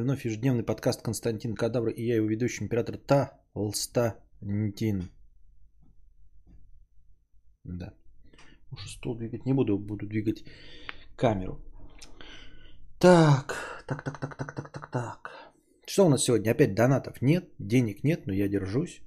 Вновь ежедневный подкаст Константин Кадавр и я его ведущий император Талстантин. Да. Уж стол двигать не буду, буду двигать камеру. Так, так, так, так, так, так, так, так. Что у нас сегодня? Опять донатов нет, денег нет, но я держусь.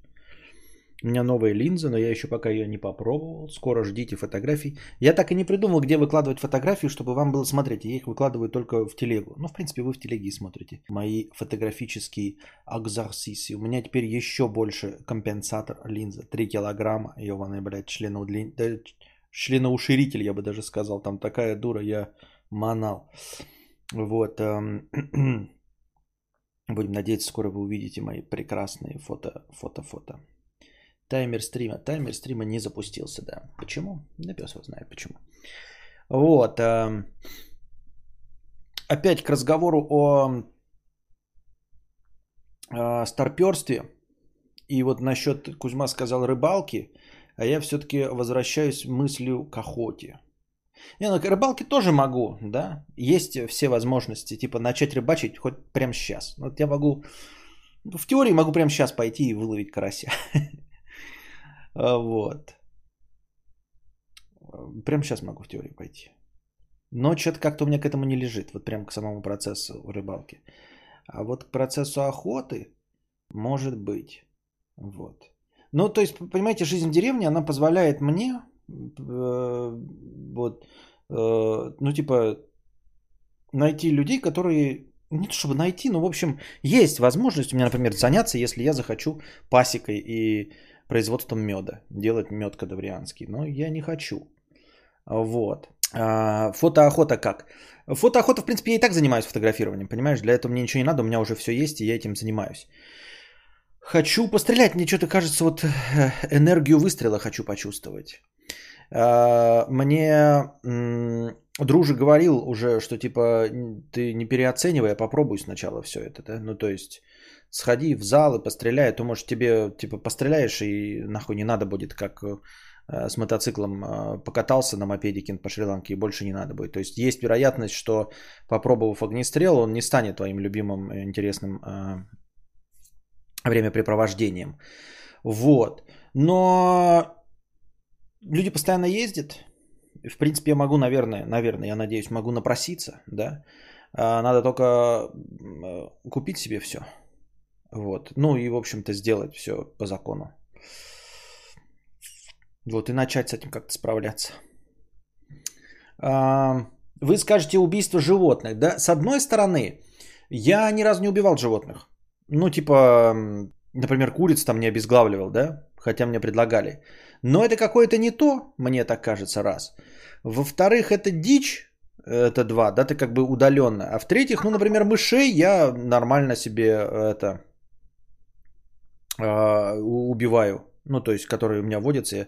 У меня новая линза, но я еще пока ее не попробовал. Скоро ждите фотографий. Я так и не придумал, где выкладывать фотографии, чтобы вам было смотреть. Я их выкладываю только в телегу. Ну, в принципе, вы в телеге смотрите. Мои фотографические экзорсисы. У меня теперь еще больше компенсатор линзы. 3 килограмма. Ебаный, блядь, членоудлин... да, членоуширитель, я бы даже сказал. Там такая дура, я манал. Вот. Эм... Будем надеяться, скоро вы увидите мои прекрасные фото, фото, фото. Таймер стрима. Таймер стрима не запустился, да. Почему? Да пес его знает почему. Вот. Э, опять к разговору о э, старперстве. И вот насчет, Кузьма сказал, рыбалки. А я все-таки возвращаюсь мыслью к охоте. Не, ну, к рыбалке тоже могу, да. Есть все возможности, типа начать рыбачить хоть прямо сейчас. Вот я могу, в теории могу прямо сейчас пойти и выловить карася. А, вот. Прямо сейчас могу в теорию пойти. Но что-то как-то у меня к этому не лежит. Вот прям к самому процессу рыбалки. А вот к процессу охоты может быть. Вот. Ну, то есть, понимаете, жизнь в деревне, она позволяет мне э, вот, э, ну, типа, найти людей, которые, не то чтобы найти, но, в общем, есть возможность у меня, например, заняться, если я захочу пасекой и производством меда, делать мед кадаврианский, но я не хочу. Вот. А, фотоохота как? Фотоохота, в принципе, я и так занимаюсь фотографированием, понимаешь? Для этого мне ничего не надо, у меня уже все есть, и я этим занимаюсь. Хочу пострелять, мне что-то кажется, вот э, энергию выстрела хочу почувствовать. А, мне дружи говорил уже, что типа ты не переоценивай, а попробуй сначала все это, да? Ну, то есть сходи в зал и постреляй, а то, может, тебе, типа, постреляешь и нахуй не надо будет, как э, с мотоциклом э, покатался на мопедике по Шри-Ланке и больше не надо будет. То есть есть вероятность, что попробовав огнестрел, он не станет твоим любимым э, интересным времяпрепровождением. Вот. Но люди постоянно ездят. В принципе, я могу, наверное, наверное, я надеюсь, могу напроситься, да. Надо только купить себе все. Вот. Ну и, в общем-то, сделать все по закону. Вот, и начать с этим как-то справляться. Вы скажете убийство животных, да? С одной стороны, я ни разу не убивал животных. Ну, типа, например, куриц там не обезглавливал, да? Хотя мне предлагали. Но это какое-то не то, мне так кажется, раз. Во-вторых, это дичь, это два, да, ты как бы удаленно. А в-третьих, ну, например, мышей я нормально себе это э, убиваю, ну, то есть, которые у меня водятся, э,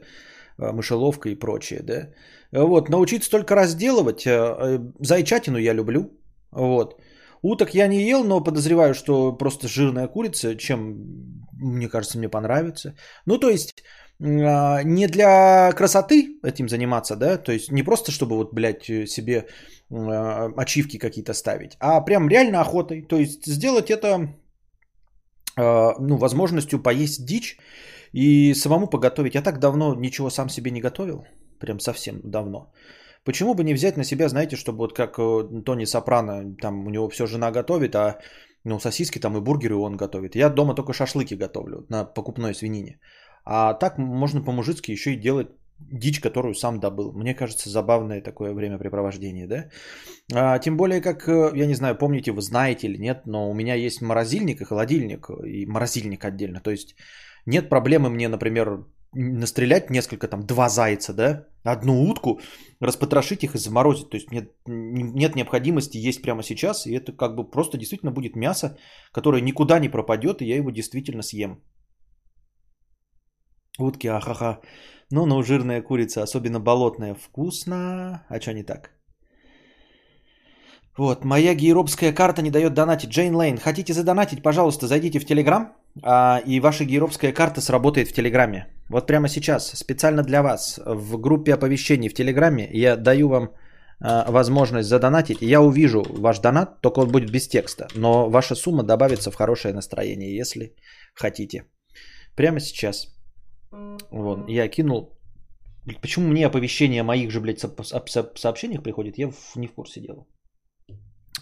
мышеловка и прочее, да. Вот, научиться только разделывать, э, э, зайчатину я люблю, вот. Уток я не ел, но подозреваю, что просто жирная курица, чем, мне кажется, мне понравится. Ну, то есть, а, не для красоты этим заниматься, да, то есть не просто, чтобы вот, блядь, себе а, ачивки какие-то ставить, а прям реально охотой, то есть сделать это а, ну, возможностью поесть дичь и самому поготовить. Я так давно ничего сам себе не готовил, прям совсем давно. Почему бы не взять на себя, знаете, чтобы вот как э, Тони Сопрано, там у него все жена готовит, а ну, сосиски там и бургеры он готовит. Я дома только шашлыки готовлю на покупной свинине. А так можно по-мужицки еще и делать дичь, которую сам добыл. Мне кажется, забавное такое времяпрепровождение, да? А, тем более, как, э, я не знаю, помните вы, знаете или нет, но у меня есть морозильник и холодильник, и морозильник отдельно. То есть нет проблемы мне, например, настрелять несколько, там, два зайца, да, одну утку, распотрошить их и заморозить. То есть нет, нет необходимости есть прямо сейчас, и это как бы просто действительно будет мясо, которое никуда не пропадет, и я его действительно съем. Утки, ахаха. Ну, но жирная курица, особенно болотная, вкусно. А что не так? Вот, моя гейропская карта не дает донатить. Джейн Лейн, хотите задонатить, пожалуйста, зайдите в Телеграм, а, и ваша гейропская карта сработает в Телеграме. Вот прямо сейчас, специально для вас, в группе оповещений в Телеграме, я даю вам э, возможность задонатить, я увижу ваш донат, только он будет без текста. Но ваша сумма добавится в хорошее настроение, если хотите. Прямо сейчас. Вон, я кинул. Почему мне оповещение о моих же, блядь, сообщениях приходит? Я не в курсе дела.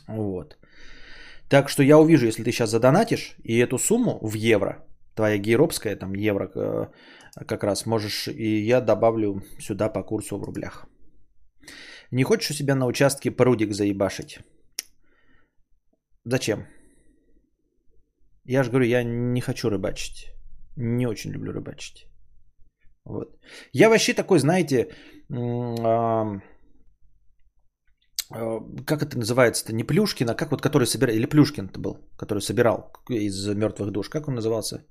Вот. Так что я увижу, если ты сейчас задонатишь, и эту сумму в евро, твоя гейропская, там евро э, как раз можешь, и я добавлю сюда по курсу в рублях. Не хочешь у себя на участке прудик заебашить? Зачем? Я же говорю, я не хочу рыбачить. Не очень люблю рыбачить. Вот. Я вообще такой, знаете, Э, как это называется-то, не Плюшкин, а как вот который собирал, или Плюшкин это был, который собирал из мертвых душ, как он назывался?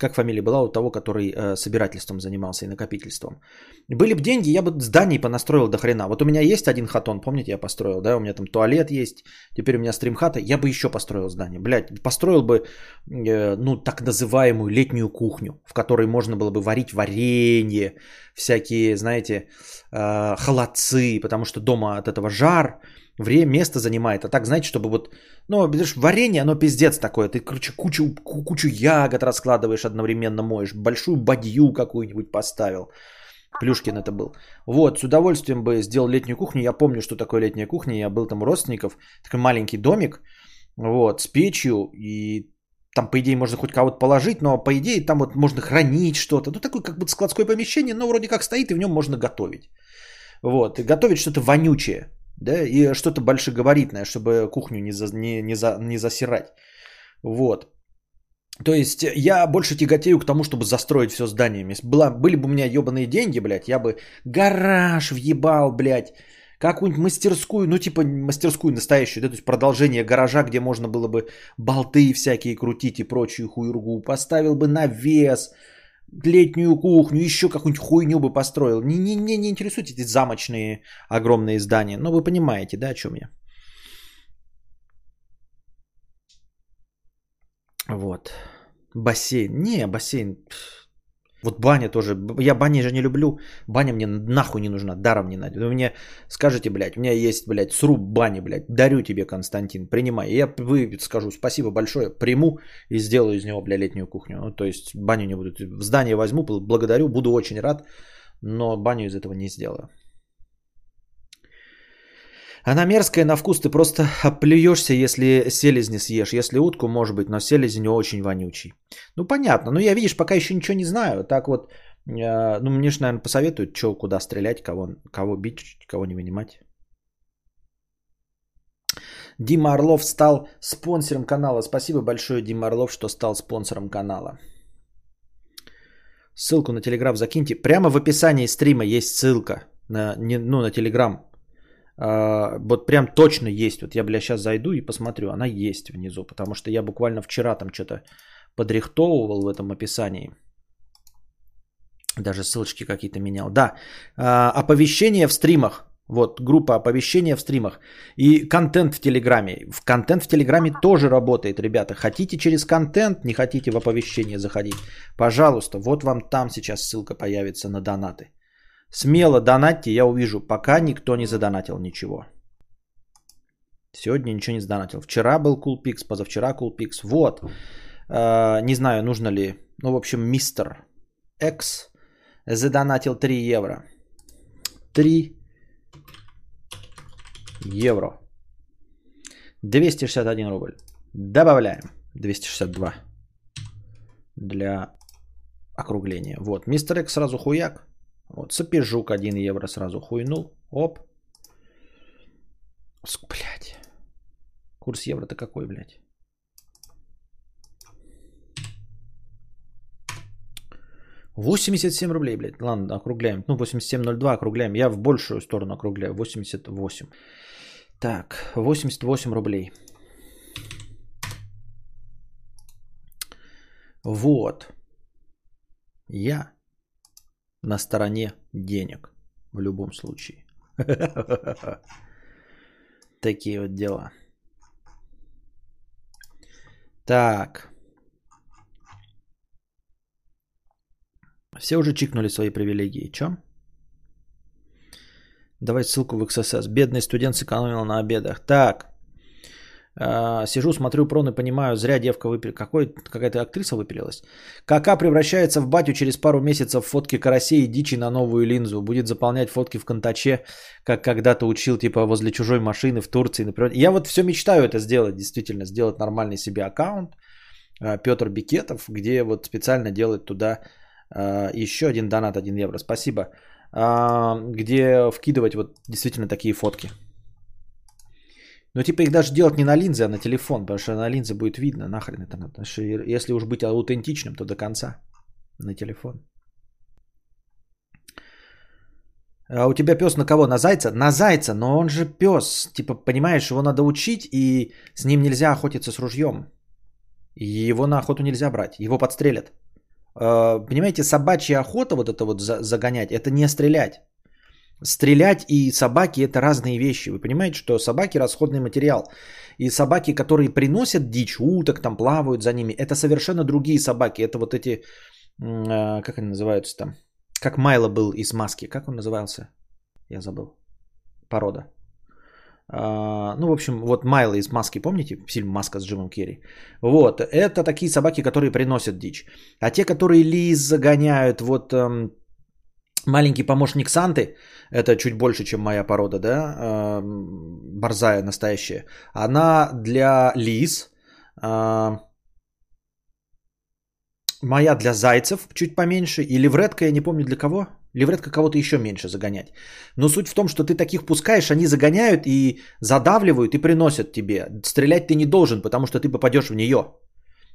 Как фамилия была у того, который э, собирательством занимался и накопительством. Были бы деньги, я бы зданий понастроил до хрена. Вот у меня есть один хатон, помните, я построил, да, у меня там туалет есть, теперь у меня стримхата, я бы еще построил здание. Блядь, построил бы, э, ну, так называемую летнюю кухню, в которой можно было бы варить варенье, всякие, знаете, э, холодцы, потому что дома от этого жар, время, место занимает. А так, знаете, чтобы вот, ну, видишь, варенье, оно пиздец такое. Ты, короче, кучу, кучу ягод раскладываешь одновременно моешь. Большую бадью какую-нибудь поставил. Плюшкин это был. Вот, с удовольствием бы сделал летнюю кухню. Я помню, что такое летняя кухня. Я был там у родственников. Такой маленький домик. Вот, с печью. И там, по идее, можно хоть кого-то положить, но, по идее, там вот можно хранить что-то. Ну, такое как бы складское помещение, но вроде как стоит, и в нем можно готовить. Вот, и готовить что-то вонючее да, и что-то большегабаритное, чтобы кухню не, за, не, не, за, не засирать. Вот. То есть я больше тяготею к тому, чтобы застроить все зданиями. Была, были бы у меня ебаные деньги, блядь, я бы гараж въебал, блядь, какую-нибудь мастерскую, ну типа мастерскую настоящую, да, то есть продолжение гаража, где можно было бы болты всякие крутить и прочую хуйргу, поставил бы навес, летнюю кухню, еще какую-нибудь хуйню бы построил. Не, не, не, не интересуют эти замочные огромные здания. Но вы понимаете, да, о чем я? Вот. Бассейн. Не, бассейн. Вот баня тоже. Я бани же не люблю. Баня мне нахуй не нужна. Даром не надо. Вы мне скажете, блядь, у меня есть, блядь, сруб бани, блядь. Дарю тебе, Константин. Принимай. Я вы скажу спасибо большое. Приму и сделаю из него, блядь, летнюю кухню. Ну, то есть баню не буду. В здание возьму, благодарю. Буду очень рад. Но баню из этого не сделаю. Она мерзкая на вкус, ты просто оплюешься, если селезни съешь. Если утку, может быть, но селезень очень вонючий. Ну, понятно. Но я, видишь, пока еще ничего не знаю. Так вот, э, ну, мне же, наверное, посоветуют, что, куда стрелять, кого, кого бить, кого не вынимать. Дима Орлов стал спонсором канала. Спасибо большое, Дима Орлов, что стал спонсором канала. Ссылку на Телеграм закиньте. Прямо в описании стрима есть ссылка на, ну, на Телеграм вот прям точно есть. Вот я, бля, сейчас зайду и посмотрю. Она есть внизу, потому что я буквально вчера там что-то подрихтовывал в этом описании. Даже ссылочки какие-то менял. Да, а, оповещения в стримах. Вот, группа оповещения в стримах. И контент в Телеграме. В контент в Телеграме тоже работает, ребята. Хотите через контент, не хотите в оповещение заходить. Пожалуйста, вот вам там сейчас ссылка появится на донаты. Смело донатьте, я увижу, пока никто не задонатил ничего. Сегодня ничего не задонатил. Вчера был Coolpix, позавчера Coolpix. Вот. Э, не знаю, нужно ли. Ну, в общем, мистер X задонатил 3 евро. 3 евро. 261 рубль. Добавляем. 262. Для округления. Вот. Мистер X сразу хуяк. Вот, сапежук 1 евро сразу хуйнул. Оп. Блять. Курс евро-то какой, блядь? Восемьдесят семь рублей, блядь. Ладно, округляем. Ну, 87,02 округляем. Я в большую сторону округляю. 88. Так, 88 рублей. Вот. Я на стороне денег в любом случае. Такие вот дела. Так. Все уже чикнули свои привилегии. Чё? Давай ссылку в XSS. Бедный студент сэкономил на обедах. Так. А, сижу, смотрю прон и понимаю, зря девка выпила. Какой, какая-то актриса выпилилась. Кака превращается в батю через пару месяцев фотки карасей и дичи на новую линзу. Будет заполнять фотки в контаче, как когда-то учил, типа, возле чужой машины в Турции, например. Я вот все мечтаю это сделать, действительно, сделать нормальный себе аккаунт. А, Петр Бикетов, где вот специально делает туда а, еще один донат, 1 евро. Спасибо. Где вкидывать вот действительно такие фотки. Но типа их даже делать не на линзе, а на телефон, потому что на линзе будет видно, нахрен это надо. Если уж быть аутентичным, то до конца на телефон. А у тебя пес на кого? На зайца? На зайца, но он же пес. Типа, понимаешь, его надо учить, и с ним нельзя охотиться с ружьем. Его на охоту нельзя брать, его подстрелят. А, понимаете, собачья охота, вот это вот загонять, это не стрелять. Стрелять и собаки это разные вещи. Вы понимаете, что собаки расходный материал. И собаки, которые приносят дичь, уток там плавают за ними, это совершенно другие собаки. Это вот эти, а, как они называются там, как Майло был из маски. Как он назывался? Я забыл. Порода. А, ну, в общем, вот Майло из маски, помните фильм Маска с Джимом Керри? Вот, это такие собаки, которые приносят дичь. А те, которые лиз загоняют, вот маленький помощник Санты, это чуть больше, чем моя порода, да, борзая настоящая, она для лис, моя для зайцев чуть поменьше, и левретка, я не помню для кого, левретка кого-то еще меньше загонять. Но суть в том, что ты таких пускаешь, они загоняют и задавливают и приносят тебе. Стрелять ты не должен, потому что ты попадешь в нее.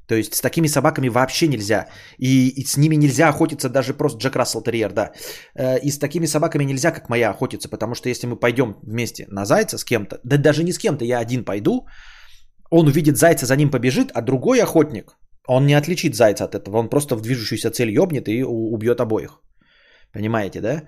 То есть с такими собаками вообще нельзя. И, и с ними нельзя охотиться даже просто Джек Рассел Терьер, да. Э, и с такими собаками нельзя, как моя, охотиться, потому что если мы пойдем вместе на зайца с кем-то, да даже не с кем-то, я один пойду, он увидит зайца, за ним побежит, а другой охотник, он не отличит зайца от этого, он просто в движущуюся цель ёбнет и убьет обоих. Понимаете, да?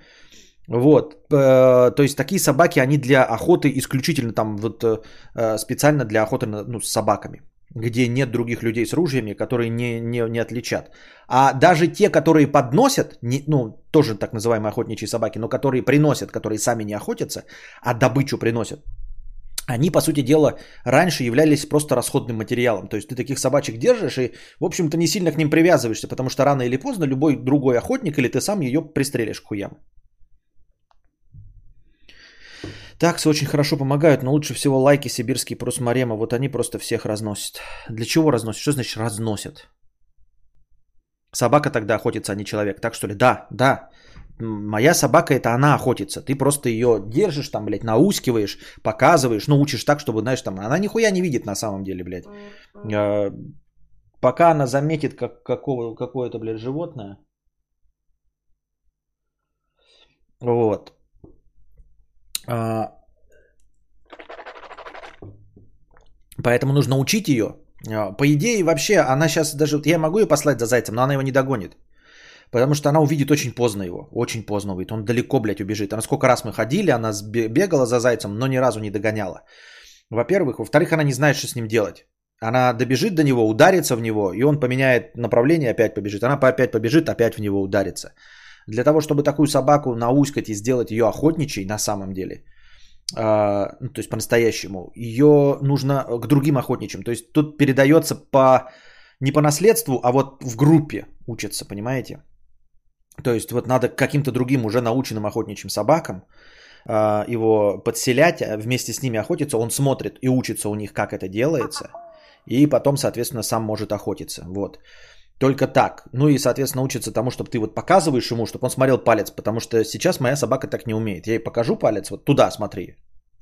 Вот, э, то есть такие собаки, они для охоты исключительно там вот э, специально для охоты ну, с собаками где нет других людей с ружьями, которые не, не, не отличат. А даже те, которые подносят, не, ну, тоже так называемые охотничьи собаки, но которые приносят, которые сами не охотятся, а добычу приносят, они, по сути дела, раньше являлись просто расходным материалом. То есть ты таких собачек держишь и, в общем-то, не сильно к ним привязываешься, потому что рано или поздно любой другой охотник или ты сам ее пристрелишь к хуям. Таксы очень хорошо помогают, но лучше всего лайки сибирский просмарема. Вот они просто всех разносят. Для чего разносят? Что значит разносят? Собака тогда охотится, а не человек. Так что ли? Да, да. Моя собака это она охотится. Ты просто ее держишь там, блядь, наускиваешь, показываешь, ну, учишь так, чтобы, знаешь, там, она нихуя не видит на самом деле, блядь. А, пока она заметит как, какого, какое-то, блядь, животное. Вот. А, поэтому нужно учить ее. А, по идее, вообще, она сейчас даже... Я могу ее послать за зайцем, но она его не догонит. Потому что она увидит очень поздно его. Очень поздно увидит. Он далеко, блядь, убежит. А сколько раз мы ходили, она бегала за зайцем, но ни разу не догоняла. Во-первых. Во-вторых, она не знает, что с ним делать. Она добежит до него, ударится в него, и он поменяет направление, опять побежит. Она опять побежит, опять в него ударится. Для того, чтобы такую собаку науськать и сделать ее охотничей на самом деле, э, то есть по-настоящему, ее нужно к другим охотничьим. То есть тут передается по не по наследству, а вот в группе учатся, понимаете? То есть вот надо каким-то другим уже наученным охотничьим собакам э, его подселять, а вместе с ними охотиться, он смотрит и учится у них, как это делается, и потом, соответственно, сам может охотиться. Вот. Только так. Ну и, соответственно, учится тому, чтобы ты вот показываешь ему, чтобы он смотрел палец, потому что сейчас моя собака так не умеет. Я ей покажу палец, вот туда смотри.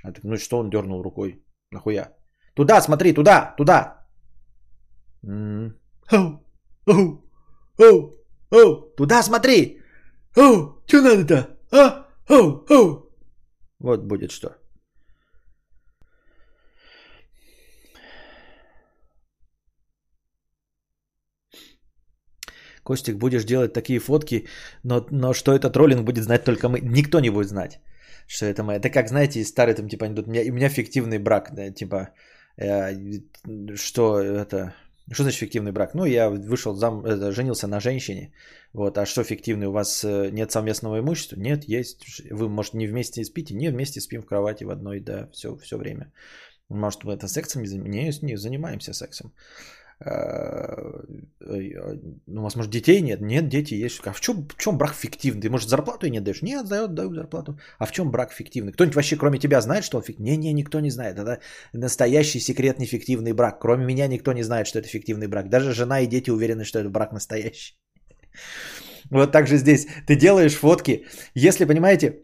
А ты, ну что он дернул рукой? Нахуя? Туда смотри, туда, туда. Оу, оу, оу, оу, туда смотри. Оу, что надо-то? А? Оу, оу. Вот будет что. Костик, будешь делать такие фотки, но, но что это троллинг будет знать только мы. Никто не будет знать, что это мы. Это как, знаете, старый там типа анекдот. У меня, у меня фиктивный брак, да, типа, э, что это... Что значит фиктивный брак? Ну, я вышел зам, это, женился на женщине. Вот, а что фиктивный? У вас э, нет совместного имущества? Нет, есть. Вы, может, не вместе спите? Нет, вместе спим в кровати в одной, да, все, все время. Может, мы это сексом не занимаемся? Не, не занимаемся сексом. Э, ну, у вас, может, детей нет? Нет, дети есть. А в чем, в чем брак фиктивный? Ты, может, зарплату и не даешь? Нет, дает, даю зарплату. А в чем брак фиктивный? Кто-нибудь вообще, кроме тебя, знает, что он фиктивный? Не, не, никто не знает. Это настоящий секретный фиктивный брак. Кроме меня никто не знает, что это фиктивный брак. Даже жена и дети уверены, что это брак настоящий. Вот так же здесь. Ты делаешь фотки. Если, понимаете,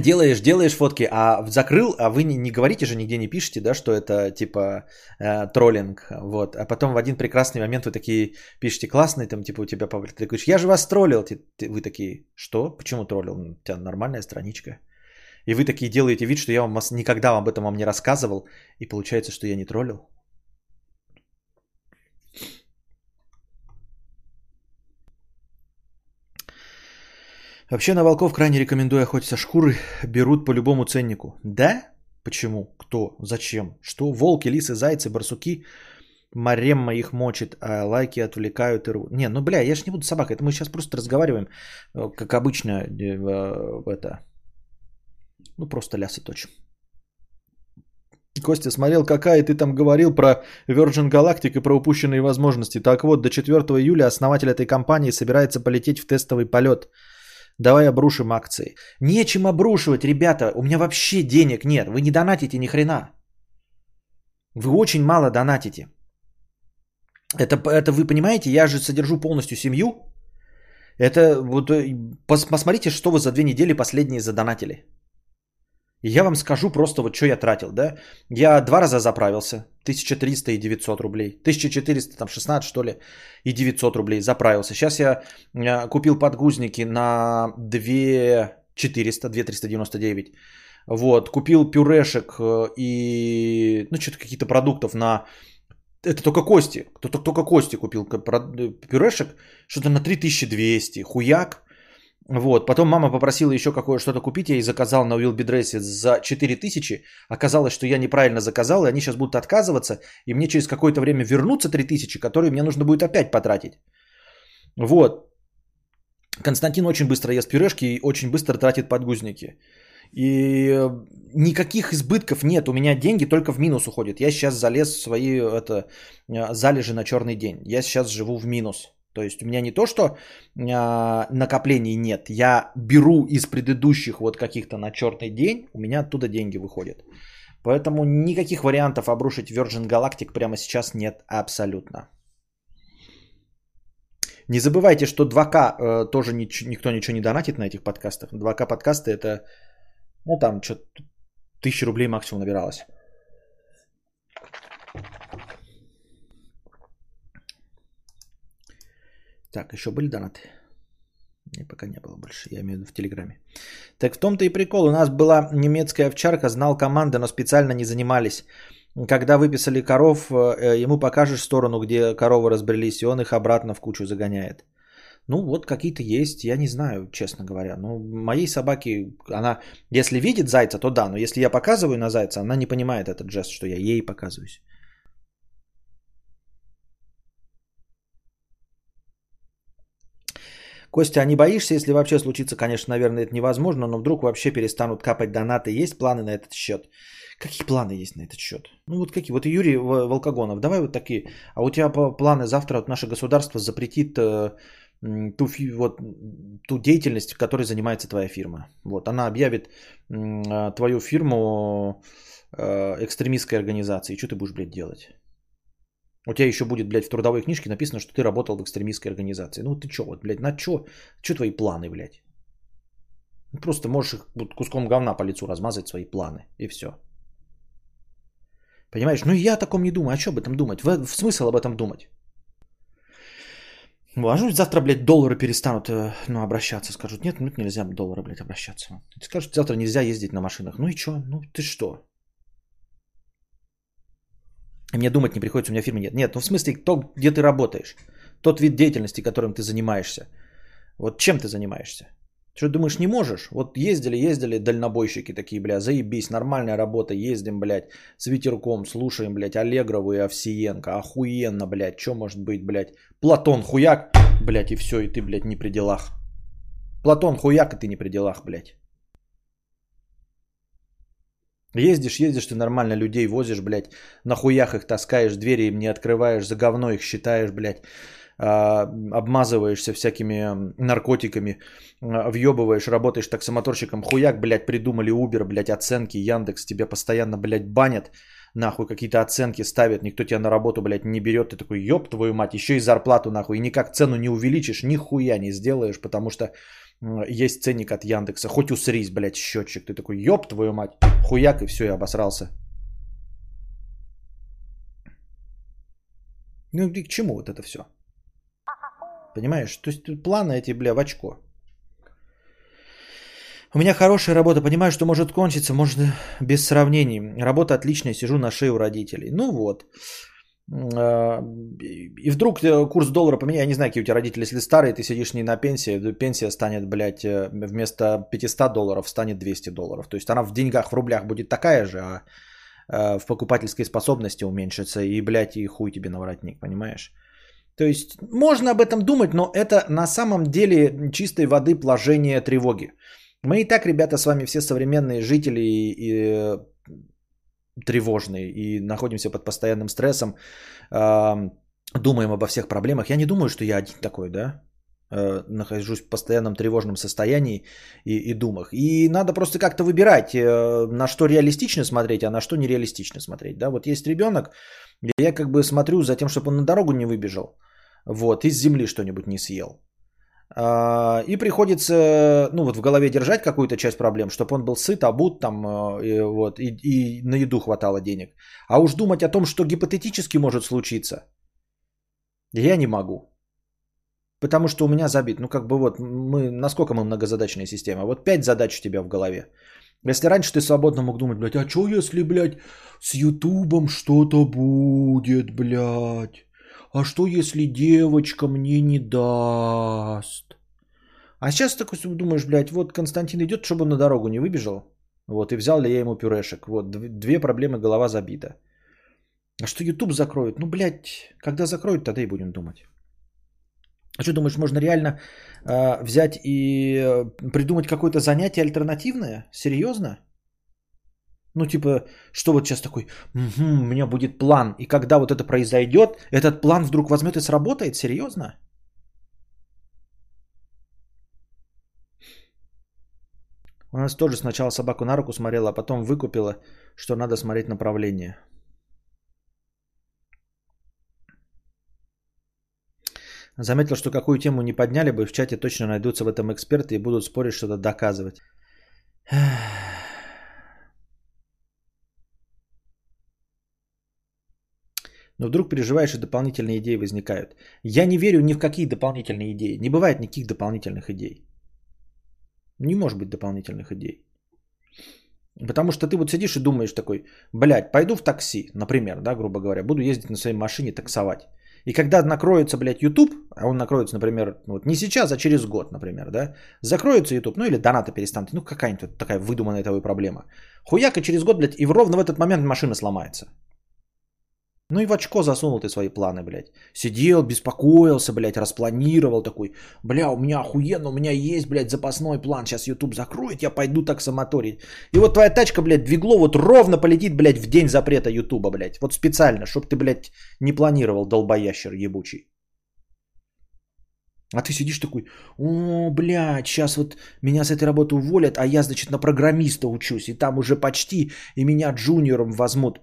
делаешь, делаешь фотки, а закрыл, а вы не, не говорите же, нигде не пишете, да, что это типа э, троллинг, вот, а потом в один прекрасный момент вы такие пишете классный, там типа у тебя ты говоришь, я же вас троллил, ты, ты, вы такие, что, почему троллил, у тебя нормальная страничка, и вы такие делаете вид, что я вам никогда об этом вам не рассказывал, и получается, что я не троллил. Вообще на волков крайне рекомендую охотиться. Шкуры берут по любому ценнику. Да? Почему? Кто? Зачем? Что? Волки, лисы, зайцы, барсуки. Маремма их мочит, а лайки отвлекают и. Не, ну бля, я ж не буду собака. Это мы сейчас просто разговариваем, э, как обычно, э, это. Ну просто лясы точим. Костя смотрел, какая ты там говорил про Virgin Galactic и про упущенные возможности. Так вот, до 4 июля основатель этой компании собирается полететь в тестовый полет – Давай обрушим акции. Нечем обрушивать, ребята. У меня вообще денег нет. Вы не донатите ни хрена. Вы очень мало донатите. Это, это вы понимаете, я же содержу полностью семью. Это вот э, посмотрите, что вы за две недели последние задонатили. Я вам скажу просто вот что я тратил, да. Я два раза заправился, 1300 и 900 рублей. 1400, там 16 что ли, и 900 рублей заправился. Сейчас я э, купил подгузники на 2400, 2399. Вот, купил пюрешек э, и, ну, что-то какие-то продуктов на... Это только кости. Кто-то только кости купил э, пюрешек. Что-то на 3200. Хуяк. Вот, потом мама попросила еще какое что-то купить, я ей заказал на Wildberries за 4000, оказалось, что я неправильно заказал, и они сейчас будут отказываться, и мне через какое-то время вернутся 3000, которые мне нужно будет опять потратить. Вот. Константин очень быстро ест пюрешки и очень быстро тратит подгузники. И э, никаких избытков нет, у меня деньги только в минус уходят. Я сейчас залез в свои это, э, залежи на черный день. Я сейчас живу в минус. То есть у меня не то, что а, накоплений нет, я беру из предыдущих вот каких-то на черный день, у меня оттуда деньги выходят. Поэтому никаких вариантов обрушить Virgin Galactic прямо сейчас нет абсолютно. Не забывайте, что 2К э, тоже нич- никто ничего не донатит на этих подкастах. 2К подкасты это, ну там что-то тысячи рублей максимум набиралось. Так, еще были донаты? Не, пока не было больше, я имею в виду в Телеграме. Так в том-то и прикол. У нас была немецкая овчарка, знал команды, но специально не занимались. Когда выписали коров, э, ему покажешь сторону, где коровы разбрелись, и он их обратно в кучу загоняет. Ну, вот какие-то есть, я не знаю, честно говоря. Ну, моей собаке, она, если видит зайца, то да, но если я показываю на зайца, она не понимает этот жест, что я ей показываюсь. Костя, а не боишься, если вообще случится, конечно, наверное, это невозможно, но вдруг вообще перестанут капать донаты? Есть планы на этот счет? Какие планы есть на этот счет? Ну вот какие? Вот Юрий Волкогонов, давай вот такие. А у тебя планы завтра вот наше государство запретит э, ту, вот, ту деятельность, которой занимается твоя фирма. Вот она объявит э, твою фирму э, экстремистской организацией. Что ты будешь, блядь, делать? У тебя еще будет, блядь, в трудовой книжке написано, что ты работал в экстремистской организации. Ну ты что, вот, блядь, на что? Что твои планы, блядь? Ну, просто можешь их куском говна по лицу размазать свои планы. И все. Понимаешь? Ну я о таком не думаю. А что об этом думать? В, в смысл об этом думать? Может, завтра, блядь, доллары перестанут э, ну, обращаться. Скажут, нет, ну нельзя доллары, блядь, обращаться. Скажут, завтра нельзя ездить на машинах. Ну и что? Ну ты что? Мне думать не приходится, у меня фирмы нет. Нет, ну в смысле, то, где ты работаешь. Тот вид деятельности, которым ты занимаешься. Вот чем ты занимаешься? Что думаешь, не можешь? Вот ездили, ездили дальнобойщики такие, бля, заебись, нормальная работа, ездим, блядь, с ветерком, слушаем, блядь, Аллегрову и Овсиенко, охуенно, блядь, что может быть, блядь, Платон хуяк, блядь, и все, и ты, блядь, не при делах. Платон хуяк, и ты не при делах, блядь. Ездишь, ездишь, ты нормально людей возишь, блядь, на хуях их таскаешь, двери им не открываешь, за говно их считаешь, блядь, а, обмазываешься всякими наркотиками, а, въебываешь, работаешь таксомоторщиком, хуяк, блядь, придумали Uber, блядь, оценки, Яндекс тебя постоянно, блядь, банят, нахуй какие-то оценки ставят, никто тебя на работу, блядь, не берет, ты такой, ёб твою мать, еще и зарплату, нахуй, и никак цену не увеличишь, нихуя не сделаешь, потому что есть ценник от Яндекса, хоть усрись, блядь, счетчик, ты такой, ёб твою мать, хуяк, и все, я обосрался. Ну и к чему вот это все? Понимаешь? То есть планы эти, бля, в очко. У меня хорошая работа, понимаю, что может кончиться, может без сравнений. Работа отличная, сижу на шее у родителей. Ну вот. А, и вдруг э, курс доллара поменяет, я не знаю, какие у тебя родители, если старые, ты сидишь не на пенсии, пенсия станет, блядь, э, вместо 500 долларов станет 200 долларов. То есть она в деньгах, в рублях будет такая же, а э, в покупательской способности уменьшится, и, блядь, и хуй тебе на воротник, понимаешь? То есть можно об этом думать, но это на самом деле чистой воды положение тревоги. Мы и так, ребята, с вами все современные жители и тревожные и находимся под постоянным стрессом, э, думаем обо всех проблемах. Я не думаю, что я один такой, да, э, нахожусь в постоянном тревожном состоянии и, и думах. И надо просто как-то выбирать, э, на что реалистично смотреть, а на что нереалистично смотреть. Да, вот есть ребенок, я как бы смотрю за тем, чтобы он на дорогу не выбежал, вот, из земли что-нибудь не съел. А, и приходится, ну вот в голове держать какую-то часть проблем, чтобы он был сыт, обут там, а, и, вот, и, и на еду хватало денег. А уж думать о том, что гипотетически может случиться, я не могу. Потому что у меня забит, ну как бы вот, мы, насколько мы многозадачная система? Вот пять задач у тебя в голове. Если раньше ты свободно мог думать, блядь, а что если, блядь, с Ютубом что-то будет, блядь? А что если девочка мне не даст? А сейчас такой думаешь, блядь, вот Константин идет, чтобы он на дорогу не выбежал. Вот, и взял ли я ему пюрешек. Вот, две проблемы, голова забита. А что YouTube закроют? Ну, блядь, когда закроют, тогда и будем думать. А что думаешь, можно реально э, взять и э, придумать какое-то занятие альтернативное? Серьезно? Ну, типа, что вот сейчас такой, угу, у меня будет план. И когда вот это произойдет, этот план вдруг возьмет и сработает? Серьезно? У нас тоже сначала собаку на руку смотрела, а потом выкупила, что надо смотреть направление. Заметил, что какую тему не подняли бы, в чате точно найдутся в этом эксперты и будут спорить, что-то доказывать. Но вдруг переживаешь и дополнительные идеи возникают. Я не верю ни в какие дополнительные идеи. Не бывает никаких дополнительных идей. Не может быть дополнительных идей. Потому что ты вот сидишь и думаешь такой, блядь, пойду в такси, например, да, грубо говоря, буду ездить на своей машине таксовать. И когда накроется, блядь, YouTube, а он накроется, например, вот не сейчас, а через год, например, да, закроется YouTube, ну или донаты перестанут, ну какая-нибудь такая выдуманная твоя проблема. Хуяка через год, блядь, и ровно в этот момент машина сломается. Ну и в очко засунул ты свои планы, блядь. Сидел, беспокоился, блядь, распланировал такой. Бля, у меня охуенно, у меня есть, блядь, запасной план. Сейчас YouTube закроет, я пойду таксомоторить. И вот твоя тачка, блядь, двигло вот ровно полетит, блядь, в день запрета YouTube, блядь. Вот специально, чтоб ты, блядь, не планировал, долбоящер ебучий. А ты сидишь такой, о, блядь, сейчас вот меня с этой работы уволят, а я, значит, на программиста учусь, и там уже почти, и меня джуниором возьмут.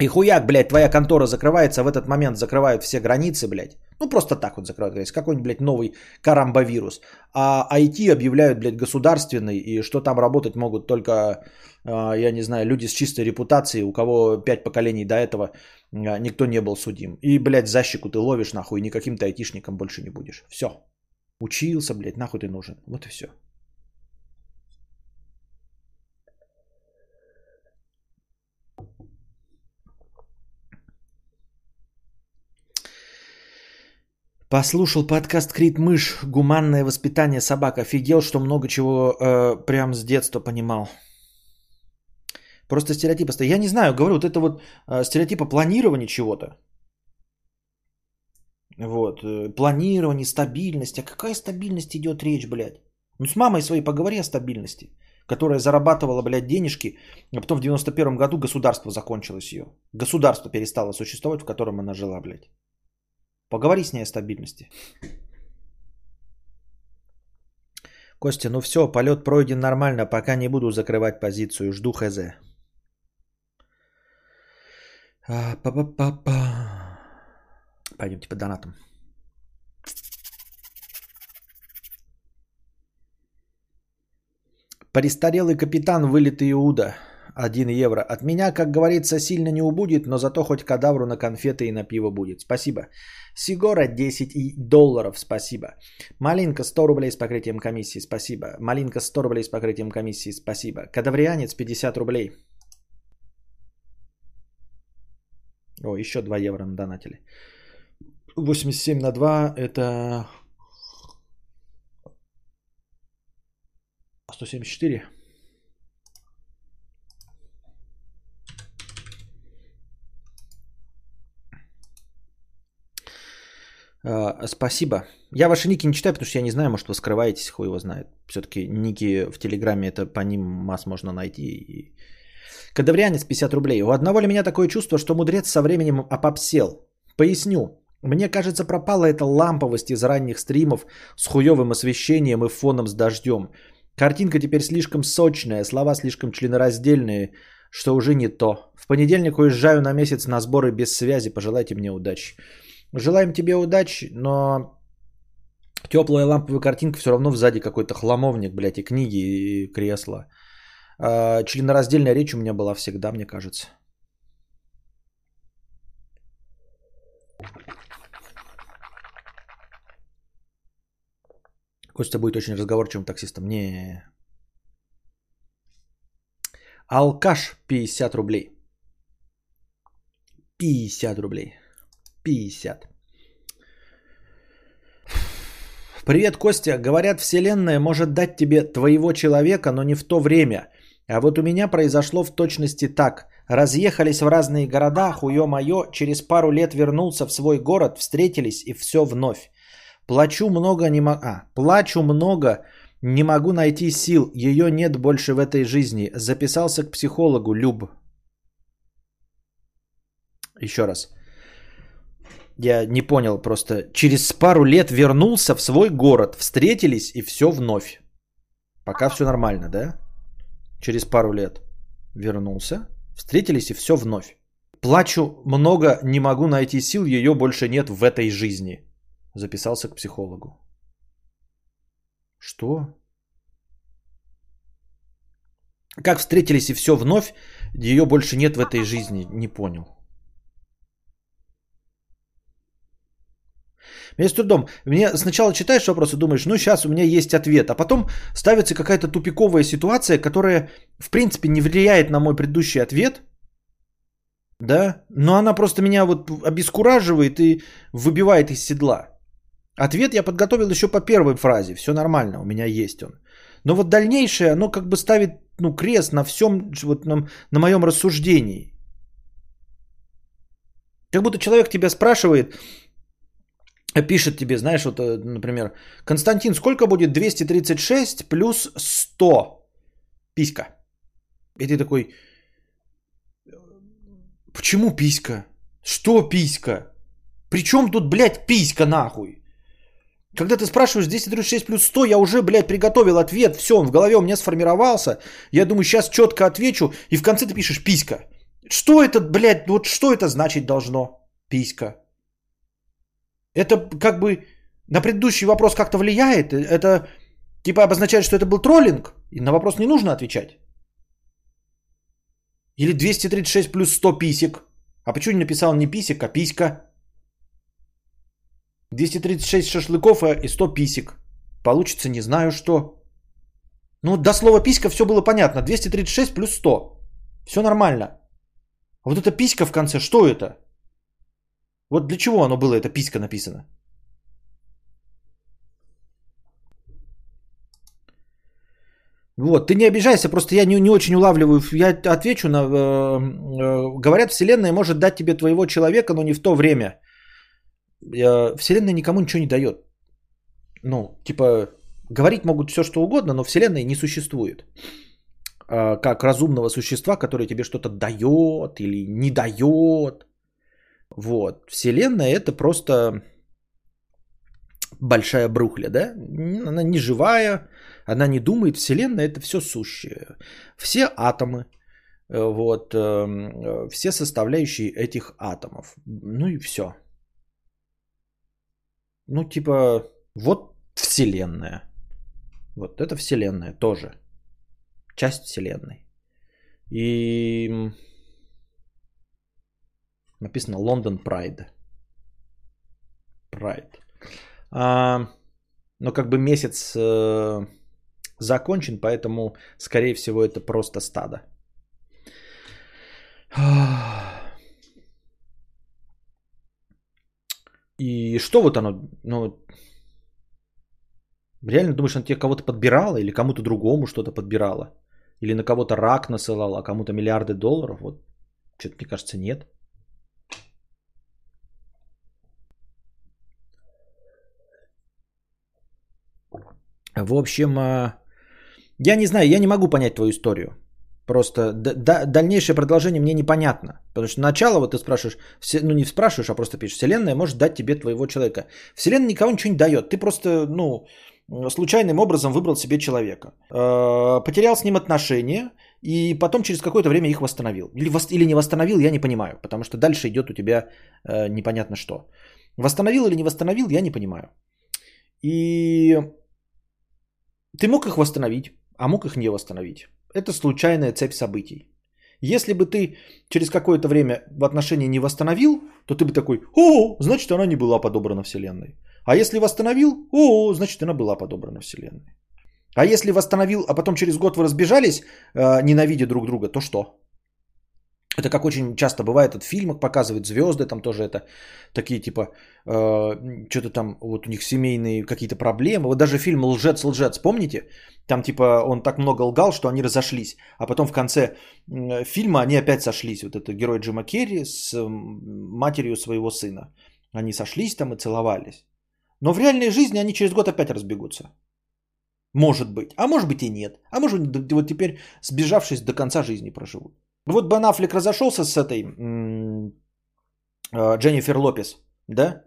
И хуяк, блядь, твоя контора закрывается, в этот момент закрывают все границы, блядь. Ну, просто так вот закрывают границы. Какой-нибудь, блядь, новый карамбовирус. А IT объявляют, блядь, государственный, и что там работать могут только, а, я не знаю, люди с чистой репутацией, у кого пять поколений до этого а, никто не был судим. И, блядь, защику ты ловишь, нахуй, никаким ты айтишником больше не будешь. Все. Учился, блядь, нахуй ты нужен. Вот и все. Послушал подкаст Крит Мышь «Гуманное воспитание собак». Офигел, что много чего э, прям с детства понимал. Просто стереотипы. Я не знаю, говорю, вот это вот э, стереотипа планирования чего-то. Вот. Э, планирование, стабильность. А какая стабильность идет речь, блядь? Ну с мамой своей поговори о стабильности. Которая зарабатывала, блядь, денежки, а потом в 91 году государство закончилось ее. Государство перестало существовать, в котором она жила, блядь. Поговори с ней о стабильности. Костя, ну все, полет пройден нормально, пока не буду закрывать позицию, жду хз. А, па-па-па-па. Пойдемте по донатам. Престарелый капитан, вылитый Иуда. 1 евро. От меня, как говорится, сильно не убудет, но зато хоть кадавру на конфеты и на пиво будет. Спасибо. Сигора 10 долларов. Спасибо. Малинка 100 рублей с покрытием комиссии. Спасибо. Малинка 100 рублей с покрытием комиссии. Спасибо. Кадаврианец 50 рублей. О, еще 2 евро на донатили. 87 на 2 это 174. Uh, спасибо. Я ваши ники не читаю, потому что я не знаю, может вы скрываетесь, хуй его знает. Все-таки ники в Телеграме, это по ним масс можно найти. И... Кадаврианец 50 рублей. У одного ли меня такое чувство, что мудрец со временем опопсел? Поясню. Мне кажется, пропала эта ламповость из ранних стримов с хуевым освещением и фоном с дождем. Картинка теперь слишком сочная, слова слишком членораздельные, что уже не то. В понедельник уезжаю на месяц на сборы без связи, пожелайте мне удачи. Желаем тебе удачи, но теплая ламповая картинка все равно сзади какой-то хламовник, блядь, и книги, и кресла. А, членораздельная речь у меня была всегда, мне кажется. Костя будет очень разговорчивым таксистом. Не. Алкаш 50 рублей. 50 рублей. 50. Привет, Костя. Говорят, Вселенная может дать тебе твоего человека, но не в то время. А вот у меня произошло в точности так. Разъехались в разные города, хуё-моё, через пару лет вернулся в свой город, встретились и все вновь. Плачу много, не могу... А, плачу много, не могу найти сил. Ее нет больше в этой жизни. Записался к психологу, Люб. Еще раз. Я не понял просто. Через пару лет вернулся в свой город, встретились и все вновь. Пока все нормально, да? Через пару лет вернулся, встретились и все вновь. Плачу много, не могу найти сил, ее больше нет в этой жизни. Записался к психологу. Что? Как встретились и все вновь, ее больше нет в этой жизни. Не понял. Мне с трудом. Мне сначала читаешь вопрос и думаешь, ну сейчас у меня есть ответ, а потом ставится какая-то тупиковая ситуация, которая в принципе не влияет на мой предыдущий ответ, да, но она просто меня вот обескураживает и выбивает из седла. Ответ я подготовил еще по первой фразе. Все нормально, у меня есть он. Но вот дальнейшее, оно как бы ставит ну, крест на всем, вот на, на моем рассуждении. Как будто человек тебя спрашивает, пишет тебе, знаешь, вот, э, например, Константин, сколько будет 236 плюс 100? Писька. И ты такой, почему писька? Что писька? Причем тут, блядь, писька нахуй? Когда ты спрашиваешь 236 плюс 100, я уже, блядь, приготовил ответ, все, он в голове у меня сформировался. Я думаю, сейчас четко отвечу, и в конце ты пишешь писька. Что это, блядь, вот что это значить должно? Писька. Это как бы на предыдущий вопрос как-то влияет? Это типа обозначает, что это был троллинг? И на вопрос не нужно отвечать? Или 236 плюс 100 писек? А почему не написал не писек, а писька? 236 шашлыков и 100 писек. Получится не знаю что. Ну, до слова писька все было понятно. 236 плюс 100. Все нормально. А вот эта писька в конце, что это? Вот для чего оно было, эта писька написано? Вот, ты не обижайся, просто я не, не очень улавливаю. Я отвечу на... Э, э, говорят, Вселенная может дать тебе твоего человека, но не в то время. Э, вселенная никому ничего не дает. Ну, типа, говорить могут все, что угодно, но Вселенная не существует. Э, как разумного существа, которое тебе что-то дает или не дает. Вот. Вселенная это просто большая брухля, да? Она не живая, она не думает. Вселенная это все сущее. Все атомы, э, вот, эм, э, все составляющие этих атомов. Ну и все. Ну типа, вот Вселенная. Вот это Вселенная тоже. Часть Вселенной. И написано Лондон Прайд. Прайд. А, но как бы месяц э, закончен, поэтому, скорее всего, это просто стадо. И что вот оно, ну, реально думаешь, она тебе кого-то подбирала или кому-то другому что-то подбирала? Или на кого-то рак насылала, а кому-то миллиарды долларов? Вот, что-то, мне кажется, нет. В общем, а, я не знаю, я не могу понять твою историю. Просто дальнейшее продолжение мне непонятно. Потому что начало, вот ты спрашиваешь, ну не спрашиваешь, а просто пишешь, Вселенная может дать тебе твоего человека. Вселенная никого ничего не дает. Ты просто, ну, случайным образом выбрал себе человека. А, потерял с ним отношения и потом через какое-то время их восстановил. Или, или не восстановил, я не понимаю. Потому что дальше идет у тебя э, непонятно что. Восстановил или не восстановил, я не понимаю. И ты мог их восстановить, а мог их не восстановить. Это случайная цепь событий. Если бы ты через какое-то время в отношении не восстановил, то ты бы такой, о, значит она не была подобрана Вселенной. А если восстановил, о, значит она была подобрана Вселенной. А если восстановил, а потом через год вы разбежались, э, ненавидя друг друга, то что? Это как очень часто бывает, в фильмах показывают звезды, там тоже это такие типа, э, что-то там, вот у них семейные какие-то проблемы. Вот даже фильм «Лжец-лжец», помните? Там типа он так много лгал, что они разошлись. А потом в конце фильма они опять сошлись. Вот это герой Джима Керри с матерью своего сына. Они сошлись там и целовались. Но в реальной жизни они через год опять разбегутся. Может быть. А может быть и нет. А может быть вот теперь сбежавшись до конца жизни проживут. Вот Бен Аффлек разошелся с этой а, Дженнифер Лопес, да?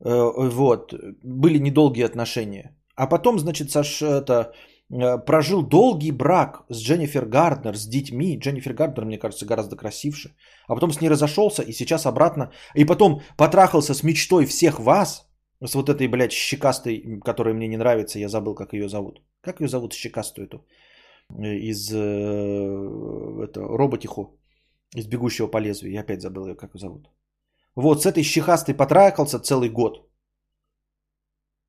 Э, вот, были недолгие отношения. А потом, значит, Саш, это, э, прожил долгий брак с Дженнифер Гарднер, с детьми. Дженнифер Гарднер, мне кажется, гораздо красивше. А потом с ней разошелся и сейчас обратно. И потом потрахался с мечтой всех вас, с вот этой, блядь, щекастой, которая мне не нравится, я забыл, как ее зовут. Как ее зовут, щекастую эту? Из э, это, роботиху, из бегущего по лезвию. Я опять забыл ее, как ее зовут. Вот, с этой щекастой потрахался целый год.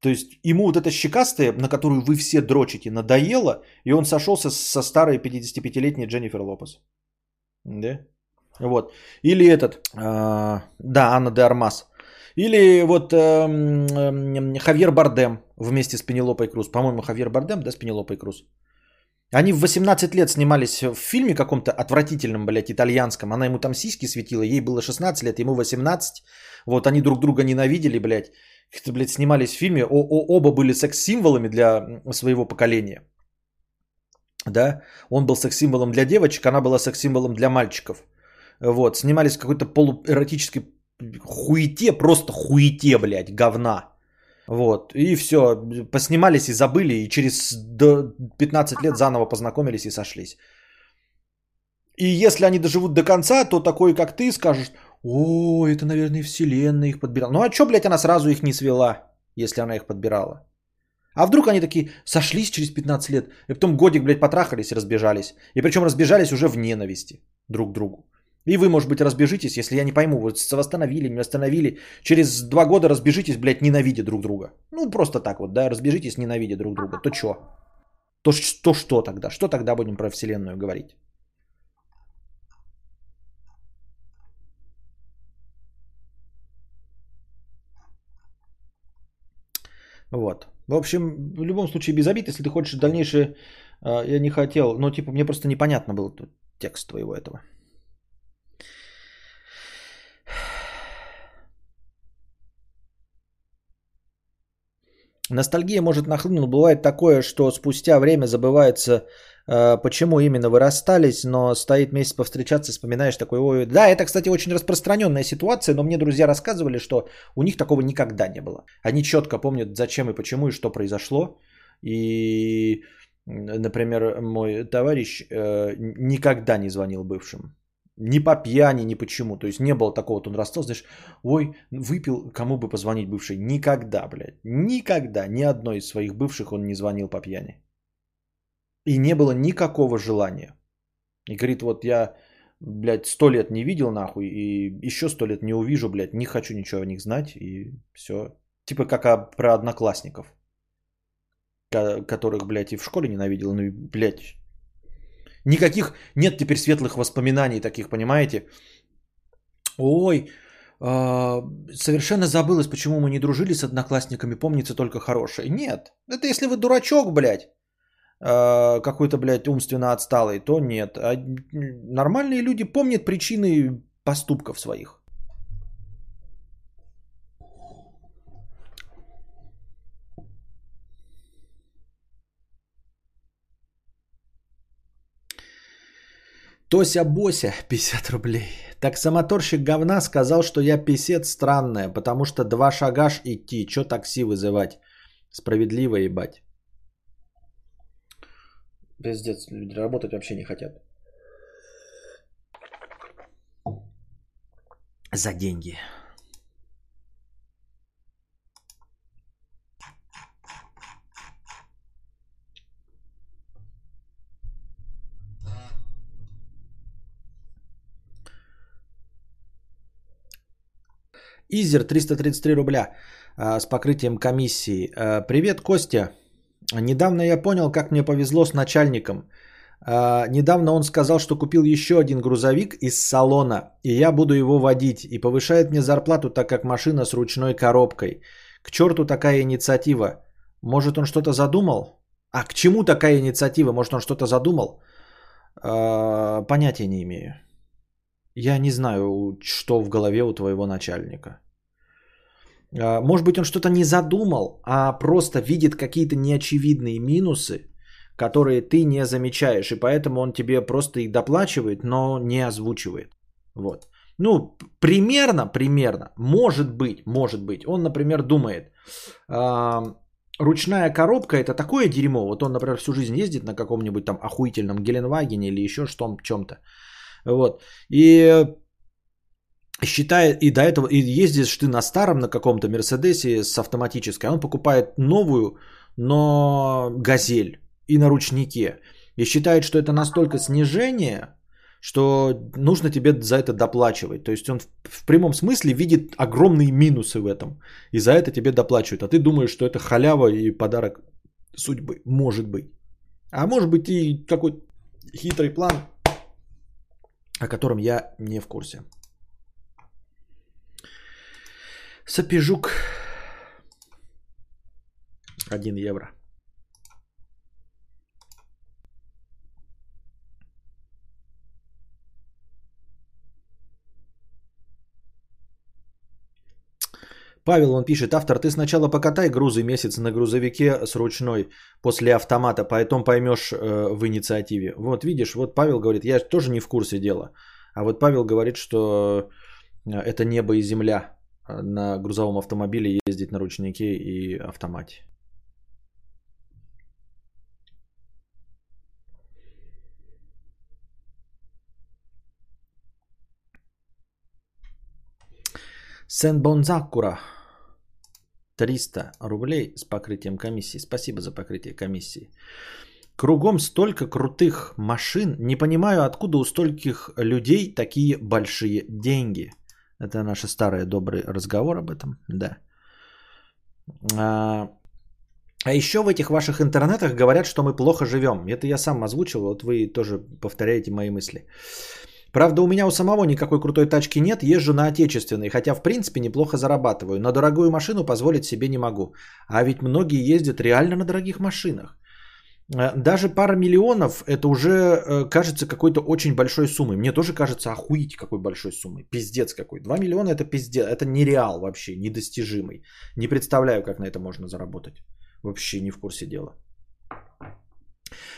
То есть ему вот эта щекастая, на которую вы все дрочите, надоело, и он сошелся со старой 55-летней Дженнифер Лопес. Да? Вот. Или этот, э, да, Анна де Армас. Или вот э, э, Хавьер Бардем вместе с Пенелопой Круз. По-моему, Хавьер Бардем, да, с Пенелопой Круз. Они в 18 лет снимались в фильме каком-то отвратительном, блядь, итальянском. Она ему там сиськи светила, ей было 16 лет, ему 18. Вот они друг друга ненавидели, блядь. Как-то, блядь, снимались в фильме. Оба были секс-символами для своего поколения. Да, он был секс-символом для девочек, она была секс-символом для мальчиков. Вот, снимались в какой-то полуэротической хуете, просто хуете, блядь, говна. Вот, и все, поснимались и забыли, и через 15 лет заново познакомились и сошлись. И если они доживут до конца, то такой, как ты, скажешь, о, это, наверное, вселенная их подбирала. Ну а что, блядь, она сразу их не свела, если она их подбирала? А вдруг они такие сошлись через 15 лет, и потом годик, блядь, потрахались и разбежались. И причем разбежались уже в ненависти друг к другу. И вы, может быть, разбежитесь, если я не пойму, вот восстановили, не восстановили. Через два года разбежитесь, блядь, ненавидя друг друга. Ну, просто так вот, да, разбежитесь, ненавидя друг друга. То что? То, то что тогда? Что тогда будем про Вселенную говорить? Вот. В общем, в любом случае без обид, если ты хочешь дальнейшее А, я не хотел, ну, типа, мне просто непонятно был текст твоего этого. Ностальгия может нахлынуть, но бывает такое, что спустя время забывается, э, почему именно вы расстались, но стоит месяц повстречаться, вспоминаешь такой, ой, да, это, кстати, очень распространенная ситуация, но мне друзья рассказывали, что у них такого никогда не было. Они четко помнят, зачем и почему и что произошло, и, например, мой товарищ э, никогда не звонил бывшим. Ни по пьяни, ни почему. То есть не было такого, вот он расстался, знаешь, ой, выпил, кому бы позвонить бывший. Никогда, блядь, никогда, ни одной из своих бывших он не звонил по пьяни. И не было никакого желания. И говорит, вот я, блядь, сто лет не видел нахуй, и еще сто лет не увижу, блядь, не хочу ничего о них знать, и все. Типа как про одноклассников, которых, блядь, и в школе ненавидел, ну блядь, Никаких нет теперь светлых воспоминаний таких, понимаете? Ой, э, совершенно забылось, почему мы не дружили с одноклассниками, помнится только хорошее. Нет, это если вы дурачок, блядь, э, какой-то, блядь, умственно отсталый, то нет. А нормальные люди помнят причины поступков своих. Тося Бося, 50 рублей. Таксомоторщик говна сказал, что я писец странная, потому что два шагаш идти, чё такси вызывать? Справедливо ебать. Пиздец, люди работать вообще не хотят. За деньги. Изер 333 рубля а, с покрытием комиссии. А, Привет, Костя. Недавно я понял, как мне повезло с начальником. А, недавно он сказал, что купил еще один грузовик из салона, и я буду его водить, и повышает мне зарплату, так как машина с ручной коробкой. К черту такая инициатива. Может, он что-то задумал? А к чему такая инициатива? Может, он что-то задумал? Понятия не имею. Я не знаю, что в голове у твоего начальника. А, может быть, он что-то не задумал, а просто видит какие-то неочевидные минусы, которые ты не замечаешь, и поэтому он тебе просто их доплачивает, но не озвучивает. Вот. Ну, примерно, примерно, может быть, может быть. Он, например, думает, э, ручная коробка это такое дерьмо. Вот он, например, всю жизнь ездит на каком-нибудь там охуительном Геленвагене или еще что чем-то. Вот. И считает, и до этого, и ездишь ты на старом, на каком-то Мерседесе с автоматической, а он покупает новую, но газель и на ручнике. И считает, что это настолько снижение, что нужно тебе за это доплачивать. То есть он в, прямом смысле видит огромные минусы в этом. И за это тебе доплачивают. А ты думаешь, что это халява и подарок судьбы. Может быть. А может быть и какой-то хитрый план о котором я не в курсе. Сапежук. 1 евро. Павел, он пишет, автор, ты сначала покатай грузы месяц на грузовике с ручной после автомата, потом поймешь э, в инициативе. Вот видишь, вот Павел говорит, я тоже не в курсе дела. А вот Павел говорит, что э, это небо и земля э, на грузовом автомобиле ездить на ручнике и автомате. Сен Бонзакура. 300 рублей с покрытием комиссии. Спасибо за покрытие комиссии. Кругом столько крутых машин. Не понимаю, откуда у стольких людей такие большие деньги. Это наш старый добрый разговор об этом. Да. А, а еще в этих ваших интернетах говорят, что мы плохо живем. Это я сам озвучил, вот вы тоже повторяете мои мысли. Правда, у меня у самого никакой крутой тачки нет, езжу на отечественной, хотя в принципе неплохо зарабатываю. На дорогую машину позволить себе не могу. А ведь многие ездят реально на дорогих машинах. Э, даже пара миллионов это уже э, кажется какой-то очень большой суммой. Мне тоже кажется охуеть какой большой суммой. Пиздец какой. 2 миллиона это пиздец. Это нереал вообще, недостижимый. Не представляю, как на это можно заработать. Вообще не в курсе дела.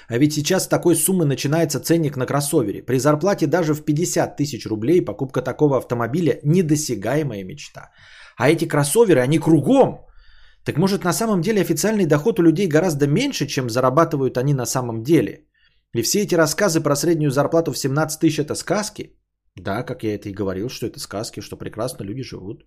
А ведь сейчас с такой суммы начинается ценник на кроссовере. При зарплате даже в 50 тысяч рублей покупка такого автомобиля недосягаемая мечта. А эти кроссоверы, они кругом. Так может на самом деле официальный доход у людей гораздо меньше, чем зарабатывают они на самом деле? И все эти рассказы про среднюю зарплату в 17 тысяч это сказки? Да, как я это и говорил, что это сказки, что прекрасно люди живут.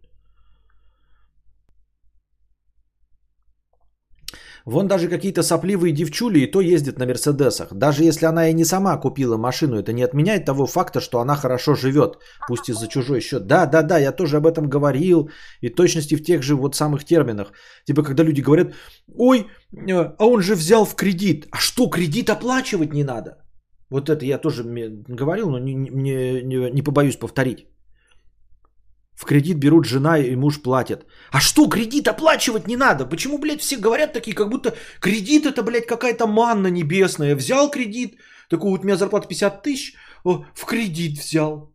Вон даже какие-то сопливые девчули и то ездят на Мерседесах. Даже если она и не сама купила машину, это не отменяет того факта, что она хорошо живет, пусть и за чужой счет. Да, да, да, я тоже об этом говорил, и точности в тех же вот самых терминах. Типа, когда люди говорят, ой, э, а он же взял в кредит. А что, кредит оплачивать не надо? Вот это я тоже говорил, но не, не, не, не побоюсь повторить. В кредит берут жена и муж платят. А что, кредит оплачивать не надо? Почему, блядь, все говорят такие, как будто кредит это, блядь, какая-то манна небесная. Взял кредит, такой вот у меня зарплата 50 тысяч, в кредит взял.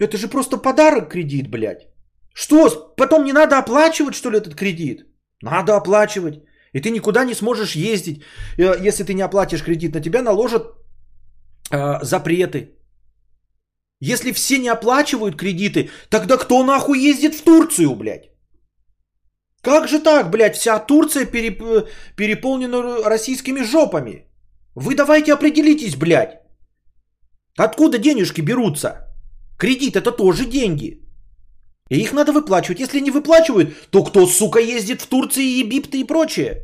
Это же просто подарок кредит, блядь. Что, потом не надо оплачивать, что ли, этот кредит? Надо оплачивать. И ты никуда не сможешь ездить, э, если ты не оплатишь кредит. На тебя наложат э, запреты. Если все не оплачивают кредиты, тогда кто нахуй ездит в Турцию, блядь? Как же так, блядь, вся Турция переп... переполнена российскими жопами? Вы давайте определитесь, блядь. Откуда денежки берутся? Кредит это тоже деньги. И их надо выплачивать. Если не выплачивают, то кто, сука, ездит в Турции, Египты и прочее?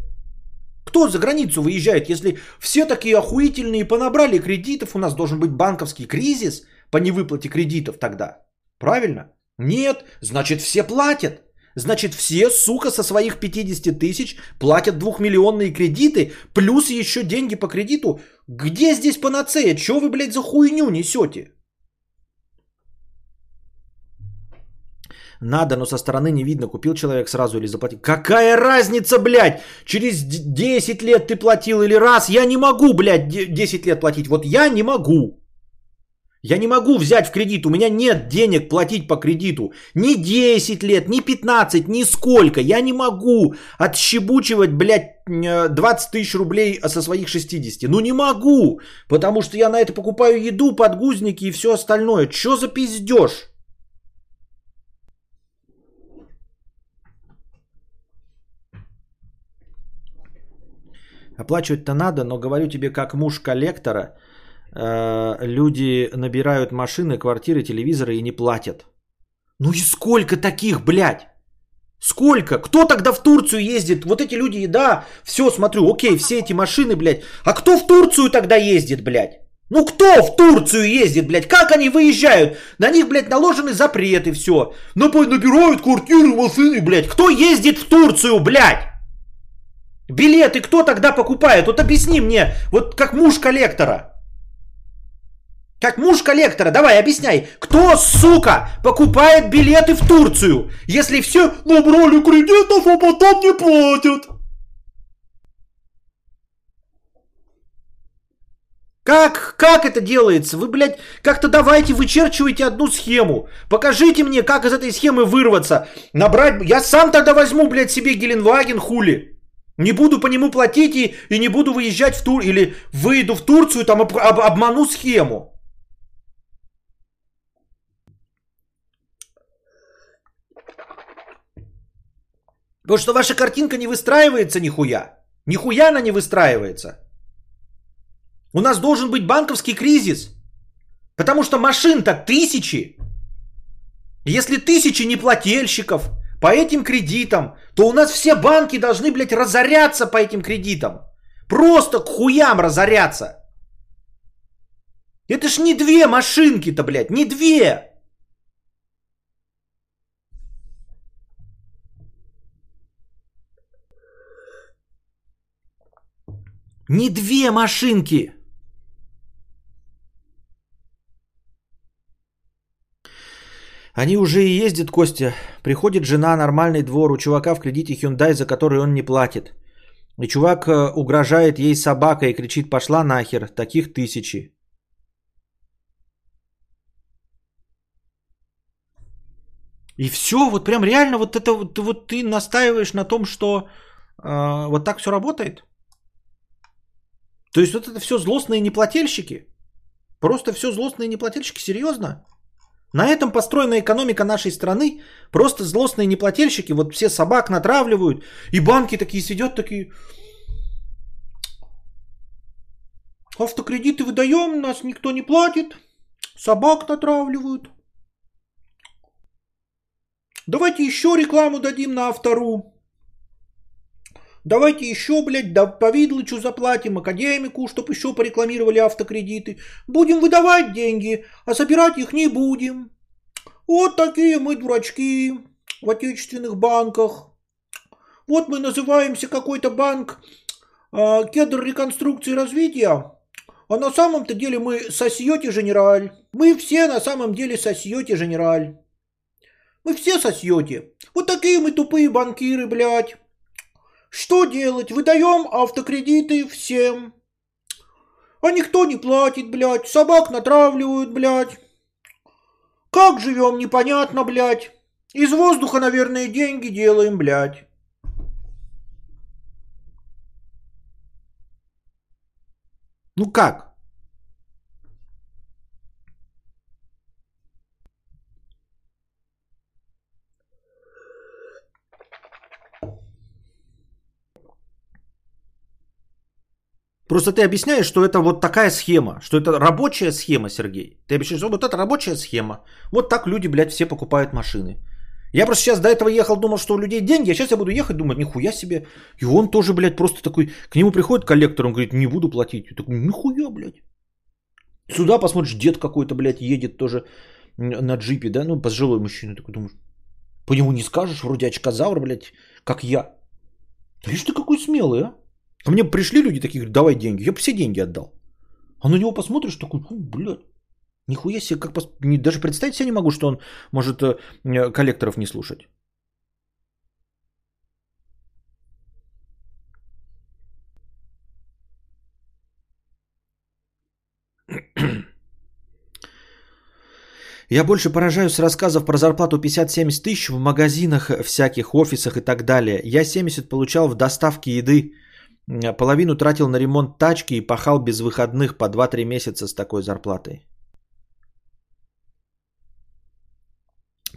Кто за границу выезжает, если все такие охуительные понабрали кредитов, у нас должен быть банковский кризис – по невыплате кредитов тогда. Правильно? Нет, значит все платят. Значит все, сука, со своих 50 тысяч платят двухмиллионные кредиты, плюс еще деньги по кредиту. Где здесь панацея? Че вы, блядь, за хуйню несете? Надо, но со стороны не видно, купил человек сразу или заплатил. Какая разница, блядь? Через 10 лет ты платил или раз? Я не могу, блядь, 10 лет платить. Вот я не могу. Я не могу взять в кредит, у меня нет денег платить по кредиту. Ни 10 лет, ни 15, ни сколько. Я не могу отщебучивать, блядь, 20 э, тысяч рублей со своих 60. Ну не могу, потому что я на это покупаю еду, подгузники и все остальное. Че за пиздеж? Оплачивать-то надо, но говорю тебе как муж коллектора – люди набирают машины, квартиры, телевизоры и не платят. Ну и сколько таких, блядь? Сколько? Кто тогда в Турцию ездит? Вот эти люди, да, все, смотрю, окей, все эти машины, блядь. А кто в Турцию тогда ездит, блядь? Ну кто в Турцию ездит, блядь? Как они выезжают? На них, блядь, наложены запреты, все. Набирают квартиры, машины, блядь. Кто ездит в Турцию, блядь? Билеты кто тогда покупает? Вот объясни мне, вот как муж коллектора. Как муж коллектора, давай объясняй, кто, сука, покупает билеты в Турцию, если все набрали кредитов, а потом не платят? Как, как это делается? Вы, блядь, как-то давайте вычерчивайте одну схему. Покажите мне, как из этой схемы вырваться. Набрать... Я сам тогда возьму, блядь, себе Геленваген, хули. Не буду по нему платить и, и не буду выезжать в Тур... Или выйду в Турцию, там об, об, обману схему. Потому что ваша картинка не выстраивается нихуя. Нихуя она не выстраивается. У нас должен быть банковский кризис. Потому что машин-то тысячи. Если тысячи неплательщиков по этим кредитам, то у нас все банки должны, блядь, разоряться по этим кредитам. Просто к хуям разоряться. Это ж не две машинки-то, блядь, не две. Не две машинки. Они уже и ездят, Костя. Приходит жена, нормальный двор, у чувака в кредите Hyundai, за который он не платит. И чувак э, угрожает ей собакой и кричит «пошла нахер». Таких тысячи. И все, вот прям реально вот это вот, вот ты настаиваешь на том, что э, вот так все работает. То есть вот это все злостные неплательщики. Просто все злостные неплательщики, серьезно? На этом построена экономика нашей страны. Просто злостные неплательщики, вот все собак натравливают, и банки такие сидят, такие... Автокредиты выдаем, нас никто не платит, собак натравливают. Давайте еще рекламу дадим на автору. Давайте еще, блядь, да повидлычу заплатим, академику, чтобы еще порекламировали автокредиты. Будем выдавать деньги, а собирать их не будем. Вот такие мы дурачки в отечественных банках. Вот мы называемся какой-то банк э, Кедр реконструкции и развития, а на самом-то деле мы сосьете Женераль. Мы все на самом деле сосьете Женераль. Мы все сосьете. Вот такие мы тупые банкиры, блядь. Что делать? Выдаем автокредиты всем. А никто не платит, блядь. Собак натравливают, блядь. Как живем, непонятно, блядь. Из воздуха, наверное, деньги делаем, блядь. Ну как? Просто ты объясняешь, что это вот такая схема, что это рабочая схема, Сергей. Ты объясняешь, что вот это рабочая схема. Вот так люди, блядь, все покупают машины. Я просто сейчас до этого ехал, думал, что у людей деньги, а сейчас я буду ехать, думать, нихуя себе. И он тоже, блядь, просто такой, к нему приходит коллектор, он говорит, не буду платить. Я такой, нихуя, блядь. Сюда посмотришь, дед какой-то, блядь, едет тоже на джипе, да, ну, пожилой мужчина. Такой думаешь, по нему не скажешь, вроде очкозавр, блядь, как я. Видишь ты какой смелый, а? Ко мне пришли люди такие, говорят, давай деньги. Я бы все деньги отдал. А на него посмотришь, такой, блядь, нихуя себе, как пос... даже представить себе не могу, что он может э, коллекторов не слушать. Я больше поражаюсь рассказов про зарплату 50-70 тысяч в магазинах всяких, офисах и так далее. Я 70 получал в доставке еды Половину тратил на ремонт тачки и пахал без выходных по 2-3 месяца с такой зарплатой.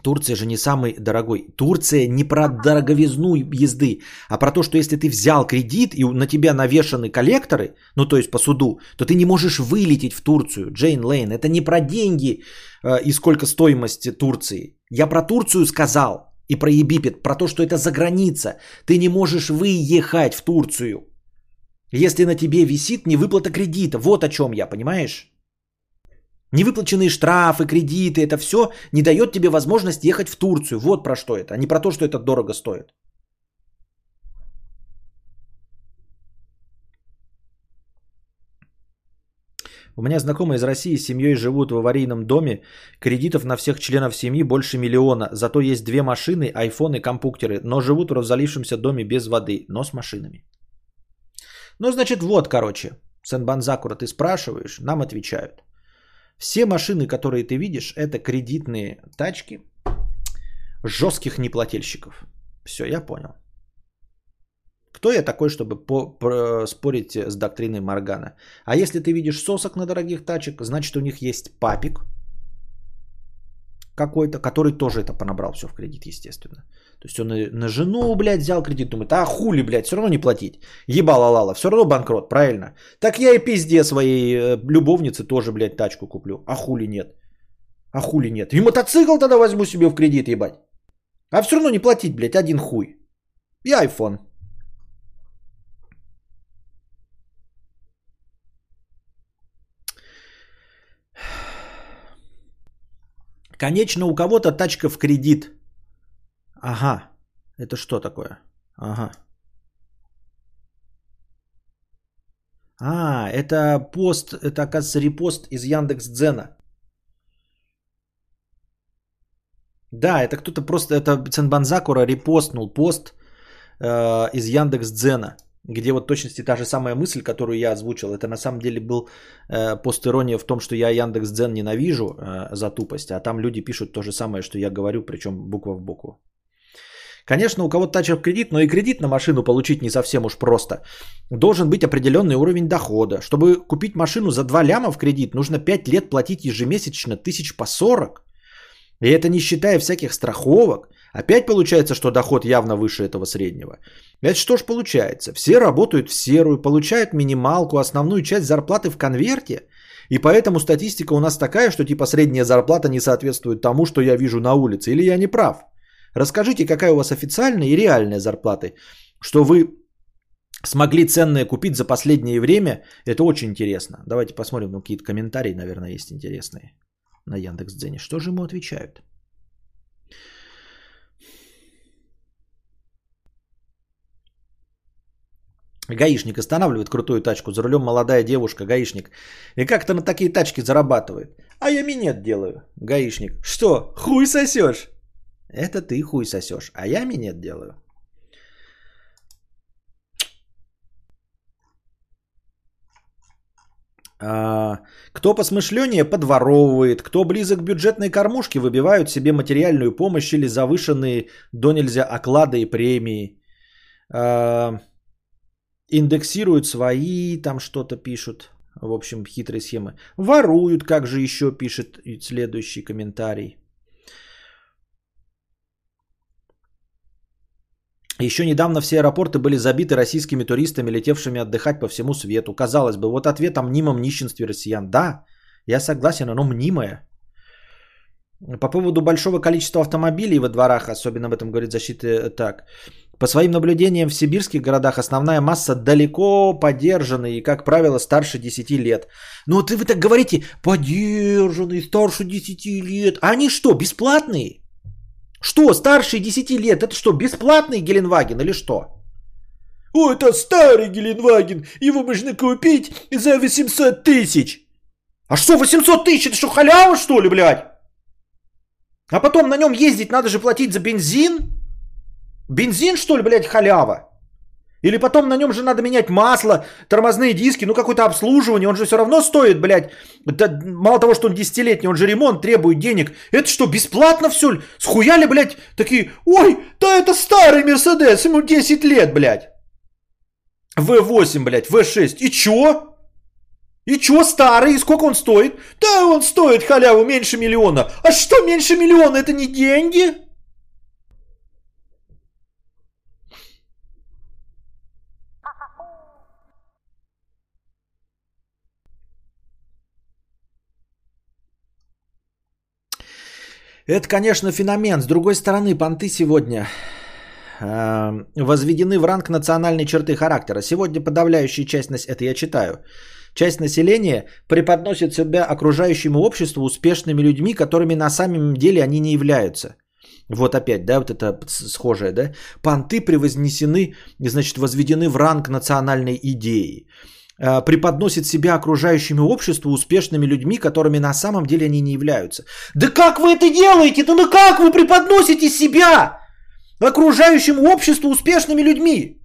Турция же не самый дорогой. Турция не про дороговизну езды, а про то, что если ты взял кредит и на тебя навешаны коллекторы, ну то есть по суду, то ты не можешь вылететь в Турцию. Джейн Лейн, это не про деньги э, и сколько стоимости Турции. Я про Турцию сказал и про Египет, про то, что это за граница. Ты не можешь выехать в Турцию. Если на тебе висит невыплата кредита, вот о чем я, понимаешь? Невыплаченные штрафы, кредиты, это все не дает тебе возможность ехать в Турцию. Вот про что это, а не про то, что это дорого стоит. У меня знакомые из России с семьей живут в аварийном доме. Кредитов на всех членов семьи больше миллиона. Зато есть две машины, айфоны, компьютеры. Но живут в развалившемся доме без воды, но с машинами. Ну, значит, вот, короче, Сенбанзакура, ты спрашиваешь, нам отвечают. Все машины, которые ты видишь, это кредитные тачки жестких неплательщиков. Все, я понял. Кто я такой, чтобы по, по, спорить с доктриной Моргана? А если ты видишь сосок на дорогих тачек, значит у них есть папик какой-то, который тоже это понабрал все в кредит, естественно. То есть он на жену, блядь, взял кредит, думает, а хули, блядь, все равно не платить. Ебала лала, все равно банкрот, правильно? Так я и пизде своей э, любовнице тоже, блядь, тачку куплю. А хули нет? А хули нет? И мотоцикл тогда возьму себе в кредит, ебать. А все равно не платить, блядь, один хуй. И iPhone. Конечно, у кого-то тачка в кредит. Ага. Это что такое? Ага. А, это пост, это оказывается репост из Яндекс Дзена. Да, это кто-то просто, это Ценбанзакура репостнул пост э, из Яндекс Дзена. где вот точности та же самая мысль, которую я озвучил. Это на самом деле был э, постирония в том, что я Яндекс.Дзен ненавижу э, за тупость, а там люди пишут то же самое, что я говорю, причем буква в букву. Конечно, у кого-то тача в кредит, но и кредит на машину получить не совсем уж просто. Должен быть определенный уровень дохода. Чтобы купить машину за 2 ляма в кредит, нужно 5 лет платить ежемесячно тысяч по 40. И это не считая всяких страховок. Опять получается, что доход явно выше этого среднего. Это что ж получается? Все работают в серую, получают минималку, основную часть зарплаты в конверте. И поэтому статистика у нас такая, что типа средняя зарплата не соответствует тому, что я вижу на улице. Или я не прав? Расскажите, какая у вас официальная и реальная зарплаты, что вы смогли ценное купить за последнее время. Это очень интересно. Давайте посмотрим, ну какие-то комментарии, наверное, есть интересные на Яндекс.Дзене. Что же ему отвечают? Гаишник останавливает крутую тачку, за рулем молодая девушка, гаишник. И как-то на такие тачки зарабатывает. А я минет делаю, гаишник. Что, хуй сосешь? Это ты хуй сосешь, а я минет делаю. А, кто посмышленнее подворовывает, кто близок к бюджетной кормушке, выбивают себе материальную помощь или завышенные до нельзя оклады и премии. А, индексируют свои, там что-то пишут. В общем, хитрые схемы. Воруют, как же еще пишет следующий комментарий. Еще недавно все аэропорты были забиты российскими туристами, летевшими отдыхать по всему свету. Казалось бы, вот ответ о мнимом нищенстве россиян. Да, я согласен, оно мнимое. По поводу большого количества автомобилей во дворах, особенно об этом говорит защита э, так. По своим наблюдениям в сибирских городах основная масса далеко подержанные и, как правило, старше 10 лет. Ну вот вы так говорите, подержанные, старше 10 лет. Они что, бесплатные? Что, старше 10 лет, это что, бесплатный Геленваген или что? О, это старый Геленваген, его можно купить за 800 тысяч. А что, 800 тысяч, это что, халява что ли, блядь? А потом на нем ездить надо же платить за бензин? Бензин, что ли, блядь, халява? Или потом на нем же надо менять масло, тормозные диски, ну какое-то обслуживание, он же все равно стоит, блядь. Да, мало того, что он десятилетний, он же ремонт требует денег. Это что, бесплатно все ли? Схуяли, блядь, такие, ой, да это старый Мерседес, ему 10 лет, блядь. В8, блядь, В6. И чё? И чё старый? И сколько он стоит? Да он стоит халяву меньше миллиона. А что меньше миллиона? Это не деньги? Это, конечно, феномен. С другой стороны, понты сегодня э, возведены в ранг национальной черты характера. Сегодня подавляющая часть, это я читаю, часть населения преподносит себя окружающему обществу успешными людьми, которыми на самом деле они не являются. Вот опять, да, вот это схожее, да. Понты превознесены, значит, возведены в ранг национальной идеи. Э, преподносит себя окружающему обществу успешными людьми, которыми на самом деле они не являются. Да как вы это делаете? Да ну как вы преподносите себя окружающему обществу успешными людьми?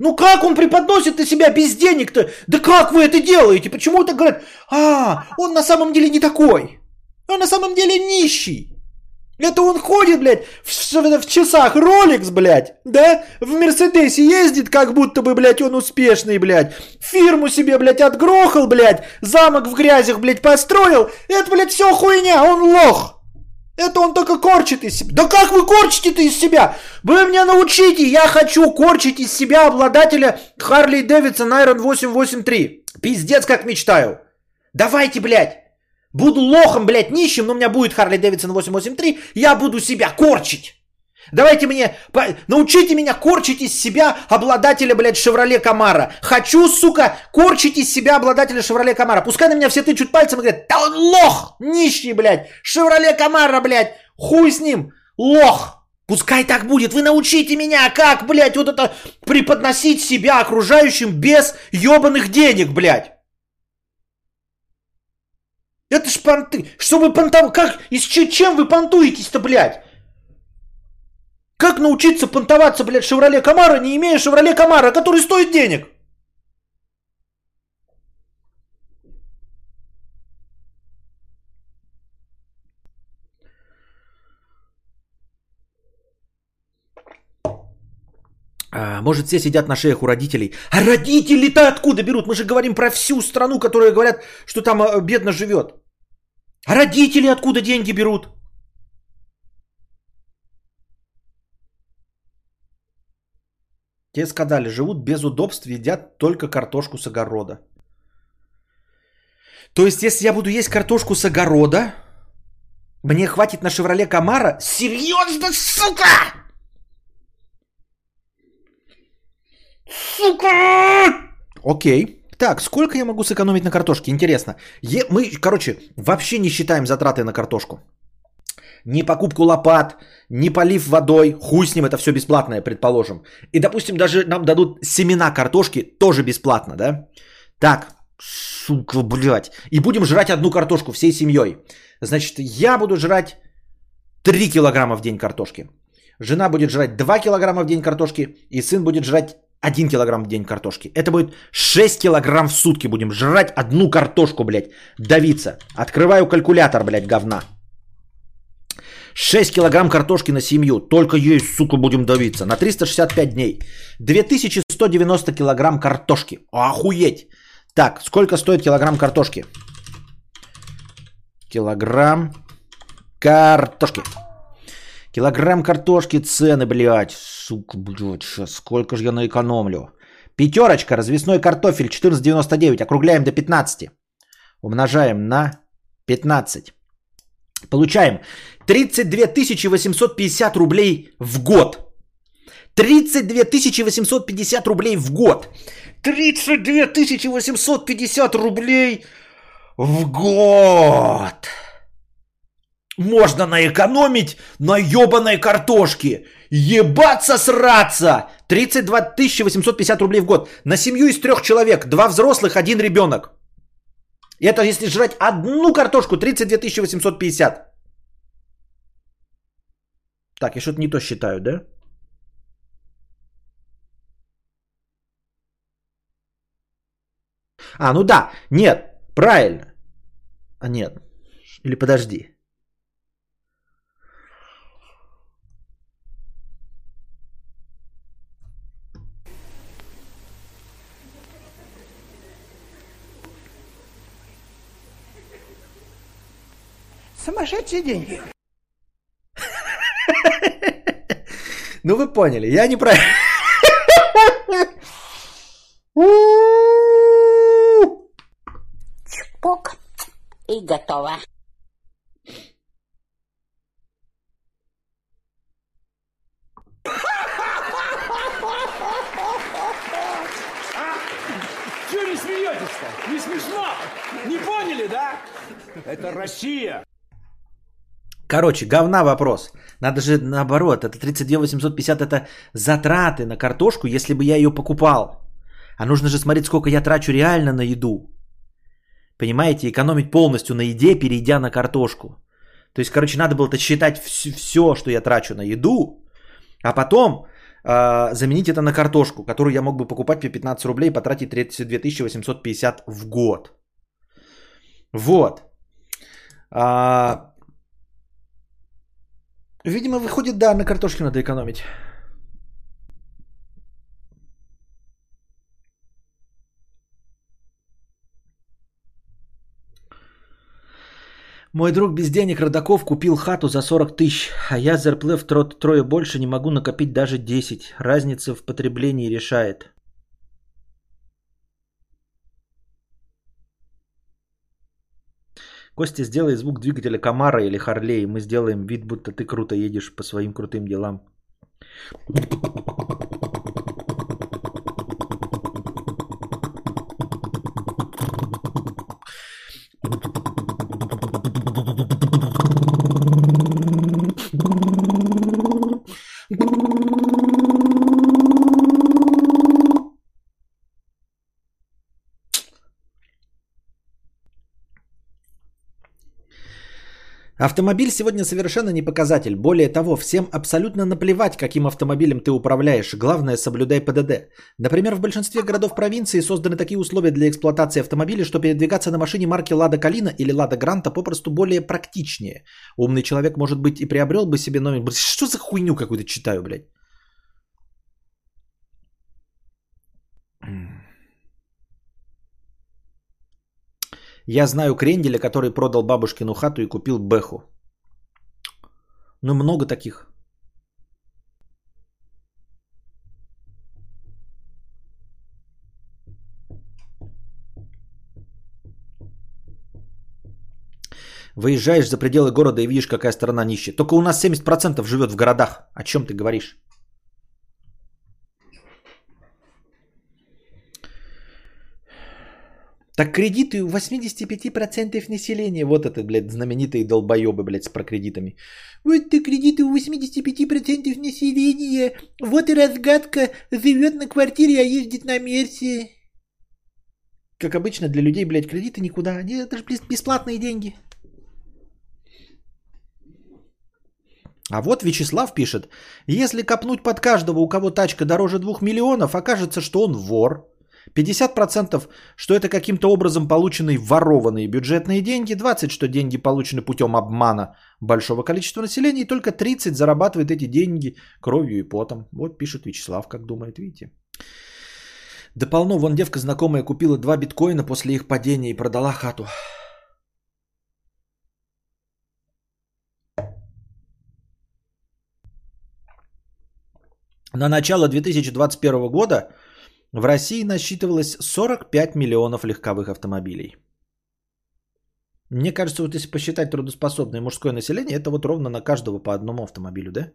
Ну как он преподносит на себя без денег-то? Да как вы это делаете? Почему это говорят? А, он на самом деле не такой. Он на самом деле нищий. Это он ходит, блядь, в, в, в часах Rolex, блядь, да? В Мерседесе ездит, как будто бы, блядь, он успешный, блядь. Фирму себе, блядь, отгрохал, блядь. Замок в грязях, блядь, построил. Это, блядь, все хуйня, он лох. Это он только корчит из себя. Да как вы корчите-то из себя? Вы меня научите, я хочу корчить из себя обладателя Харли Дэвидсон Iron 883. Пиздец, как мечтаю. Давайте, блядь. Буду лохом, блядь, нищим, но у меня будет Харли Дэвидсон 883, я буду себя корчить. Давайте мне, научите меня корчить из себя обладателя, блядь, Шевроле Камара. Хочу, сука, корчить из себя обладателя Шевроле Камара. Пускай на меня все тычут пальцем и говорят, да он лох, нищий, блядь, Шевроле Камара, блядь, хуй с ним, лох. Пускай так будет, вы научите меня, как, блядь, вот это преподносить себя окружающим без ебаных денег, блядь. Это ж понты. Что вы понтов... Как? Из чем вы понтуетесь-то, блядь? Как научиться понтоваться, блядь, Шевроле Камара, не имея Шевроле Камара, который стоит денег? А, может, все сидят на шеях у родителей. А родители-то откуда берут? Мы же говорим про всю страну, которая говорят, что там а, бедно живет. А родители откуда деньги берут? Те сказали, живут без удобств, едят только картошку с огорода. То есть, если я буду есть картошку с огорода, мне хватит на Шевроле Камара? Серьезно, сука! Сука! Окей. Так, сколько я могу сэкономить на картошке? Интересно. Е- мы, короче, вообще не считаем затраты на картошку. Ни покупку лопат, ни полив водой, хуй с ним, это все бесплатное, предположим. И, допустим, даже нам дадут семена картошки, тоже бесплатно, да? Так, сука, блядь. И будем жрать одну картошку всей семьей. Значит, я буду жрать 3 килограмма в день картошки. Жена будет жрать 2 килограмма в день картошки, и сын будет жрать 1 килограмм в день картошки. Это будет 6 килограмм в сутки будем жрать одну картошку, блядь, давиться. Открываю калькулятор, блядь, говна. 6 килограмм картошки на семью. Только есть, сука, будем давиться. На 365 дней. 2190 килограмм картошки. Охуеть. Так, сколько стоит килограмм картошки? Килограмм картошки. Килограмм картошки, цены, блядь. Сука, блядь, сейчас сколько же я наэкономлю. Пятерочка, развесной картофель, 14,99. Округляем до 15. Умножаем на 15. Получаем 32 850 рублей в год. 32 850 рублей в год. 32 850 рублей в год можно наэкономить на ебаной картошке. Ебаться сраться. 32 850 рублей в год. На семью из трех человек. Два взрослых, один ребенок. Это если жрать одну картошку, 32 850. Так, я что-то не то считаю, да? А, ну да, нет, правильно. А нет, или подожди. Сумасшедшие деньги. Ну вы поняли, я не про... Чпок. И готово. Чего не смеетесь-то? Не смешно? Не поняли, да? Это Россия. Короче, говна вопрос. Надо же наоборот, это 32 850 это затраты на картошку, если бы я ее покупал. А нужно же смотреть, сколько я трачу реально на еду. Понимаете, экономить полностью на еде, перейдя на картошку. То есть, короче, надо было считать все, что я трачу на еду, а потом э, заменить это на картошку, которую я мог бы покупать по 15 рублей и потратить 32 850 в год. Вот. А, Видимо, выходит, да, на картошке надо экономить. Мой друг без денег Родаков купил хату за 40 тысяч, а я зарплев тро- трое больше не могу накопить даже 10. Разница в потреблении решает. Костя, сделай звук двигателя Камара или Харлей, мы сделаем вид, будто ты круто едешь по своим крутым делам. Автомобиль сегодня совершенно не показатель. Более того, всем абсолютно наплевать, каким автомобилем ты управляешь. Главное, соблюдай ПДД. Например, в большинстве городов провинции созданы такие условия для эксплуатации автомобиля, что передвигаться на машине марки Лада Калина или Лада Гранта попросту более практичнее. Умный человек, может быть, и приобрел бы себе номер. Что за хуйню какую-то читаю, блядь? Я знаю кренделя, который продал бабушкину хату и купил бэху. Ну, много таких. Выезжаешь за пределы города и видишь, какая страна нищая. Только у нас 70% живет в городах. О чем ты говоришь? Так кредиты у 85% населения. Вот это, блядь, знаменитые долбоебы, блядь, с про кредитами. Вот ты кредиты у 85% населения. Вот и разгадка. Живет на квартире, а ездит на Мерсе. Как обычно, для людей, блядь, кредиты никуда. Они, это же бесплатные деньги. А вот Вячеслав пишет. Если копнуть под каждого, у кого тачка дороже 2 миллионов, окажется, что он вор. 50% что это каким-то образом полученные ворованные бюджетные деньги, 20% что деньги получены путем обмана большого количества населения, и только 30% зарабатывает эти деньги кровью и потом. Вот пишет Вячеслав, как думает, видите. Да полно, вон девка знакомая купила два биткоина после их падения и продала хату. На начало 2021 года в России насчитывалось 45 миллионов легковых автомобилей. Мне кажется, вот если посчитать трудоспособное мужское население, это вот ровно на каждого по одному автомобилю, да?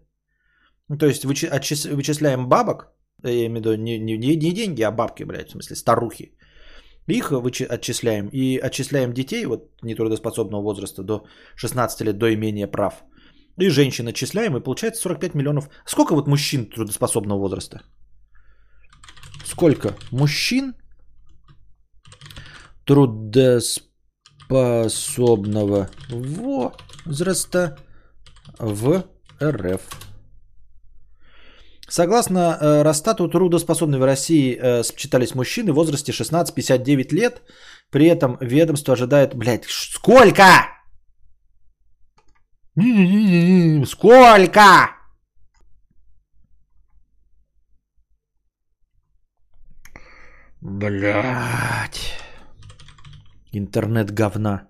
Ну, то есть вычисляем бабок, э, я имею в виду не, не не деньги, а бабки, блядь, в смысле старухи. Их вычи- отчисляем и отчисляем детей вот нетрудоспособного возраста до 16 лет, до имения прав. И женщин отчисляем, и получается 45 миллионов. Сколько вот мужчин трудоспособного возраста? Сколько мужчин трудоспособного возраста в РФ? Согласно э, Росстату, трудоспособные в России э, считались мужчины в возрасте 16-59 лет. При этом ведомство ожидает... Блядь, сколько? Сколько? Блять. Интернет говна.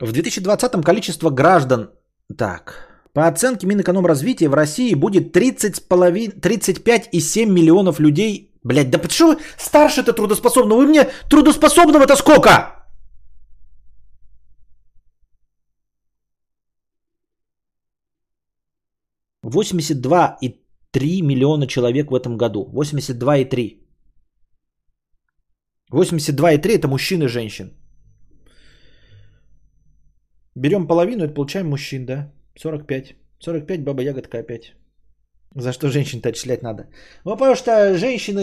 В 2020 количество граждан... Так. По оценке Минэкономразвития в России будет 30 с половин- 35,7 миллионов людей. Блять, да почему старше-то трудоспособного? Вы мне трудоспособного-то сколько? Восемьдесят два и три миллиона человек в этом году. 82,3. 82,3 это мужчин и женщин. Берем половину, это получаем мужчин, да? 45. 45, баба ягодка опять. За что женщин-то отчислять надо? Ну, потому что женщины...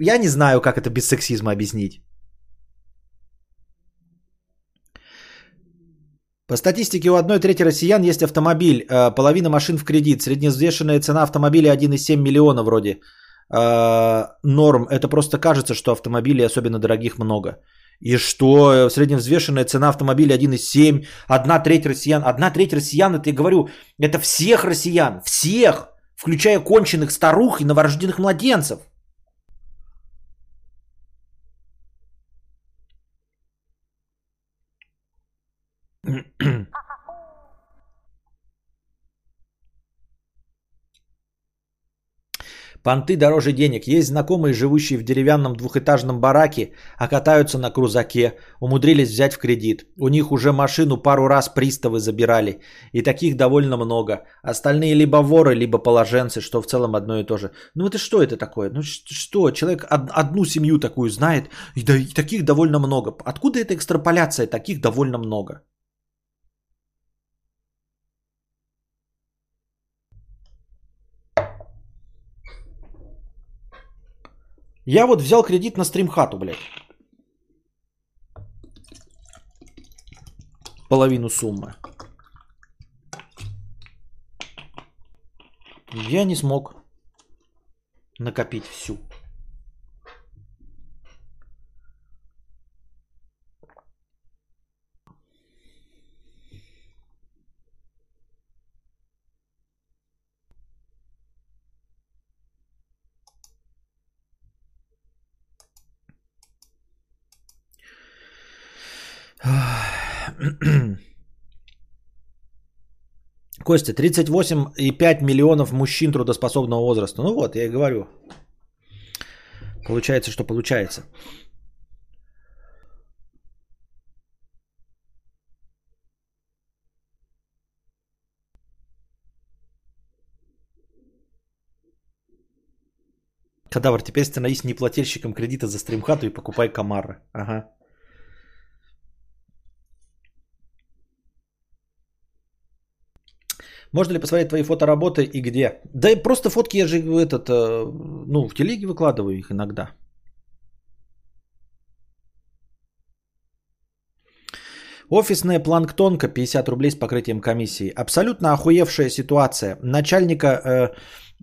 Я не знаю, как это без сексизма объяснить. По статистике у одной трети россиян есть автомобиль, э, половина машин в кредит. Средневзвешенная цена автомобиля 1,7 миллиона вроде. Э, Норм. Это просто кажется, что автомобилей, особенно дорогих, много. И что э, средневзвешенная цена автомобиля 1,7, одна треть россиян. Одна треть россиян, это я говорю, это всех россиян, всех, включая конченых старух и новорожденных младенцев. Понты дороже денег. Есть знакомые, живущие в деревянном двухэтажном бараке, а катаются на крузаке. Умудрились взять в кредит. У них уже машину пару раз приставы забирали. И таких довольно много. Остальные либо воры, либо положенцы, что в целом одно и то же. Ну это что это такое? Ну что, человек од- одну семью такую знает, и, да, и таких довольно много. Откуда эта экстраполяция? Таких довольно много. Я вот взял кредит на стримхату, блядь. половину суммы. Я не смог накопить всю. Костя, 38,5 миллионов мужчин трудоспособного возраста. Ну вот, я и говорю. Получается, что получается. Кадавр, теперь становись неплательщиком кредита за стримхату и покупай комары. Ага. Можно ли посмотреть твои фотоработы и где? Да и просто фотки я же этот, э, ну, в телеге выкладываю их иногда. Офисная планктонка 50 рублей с покрытием комиссии. Абсолютно охуевшая ситуация. Начальника э,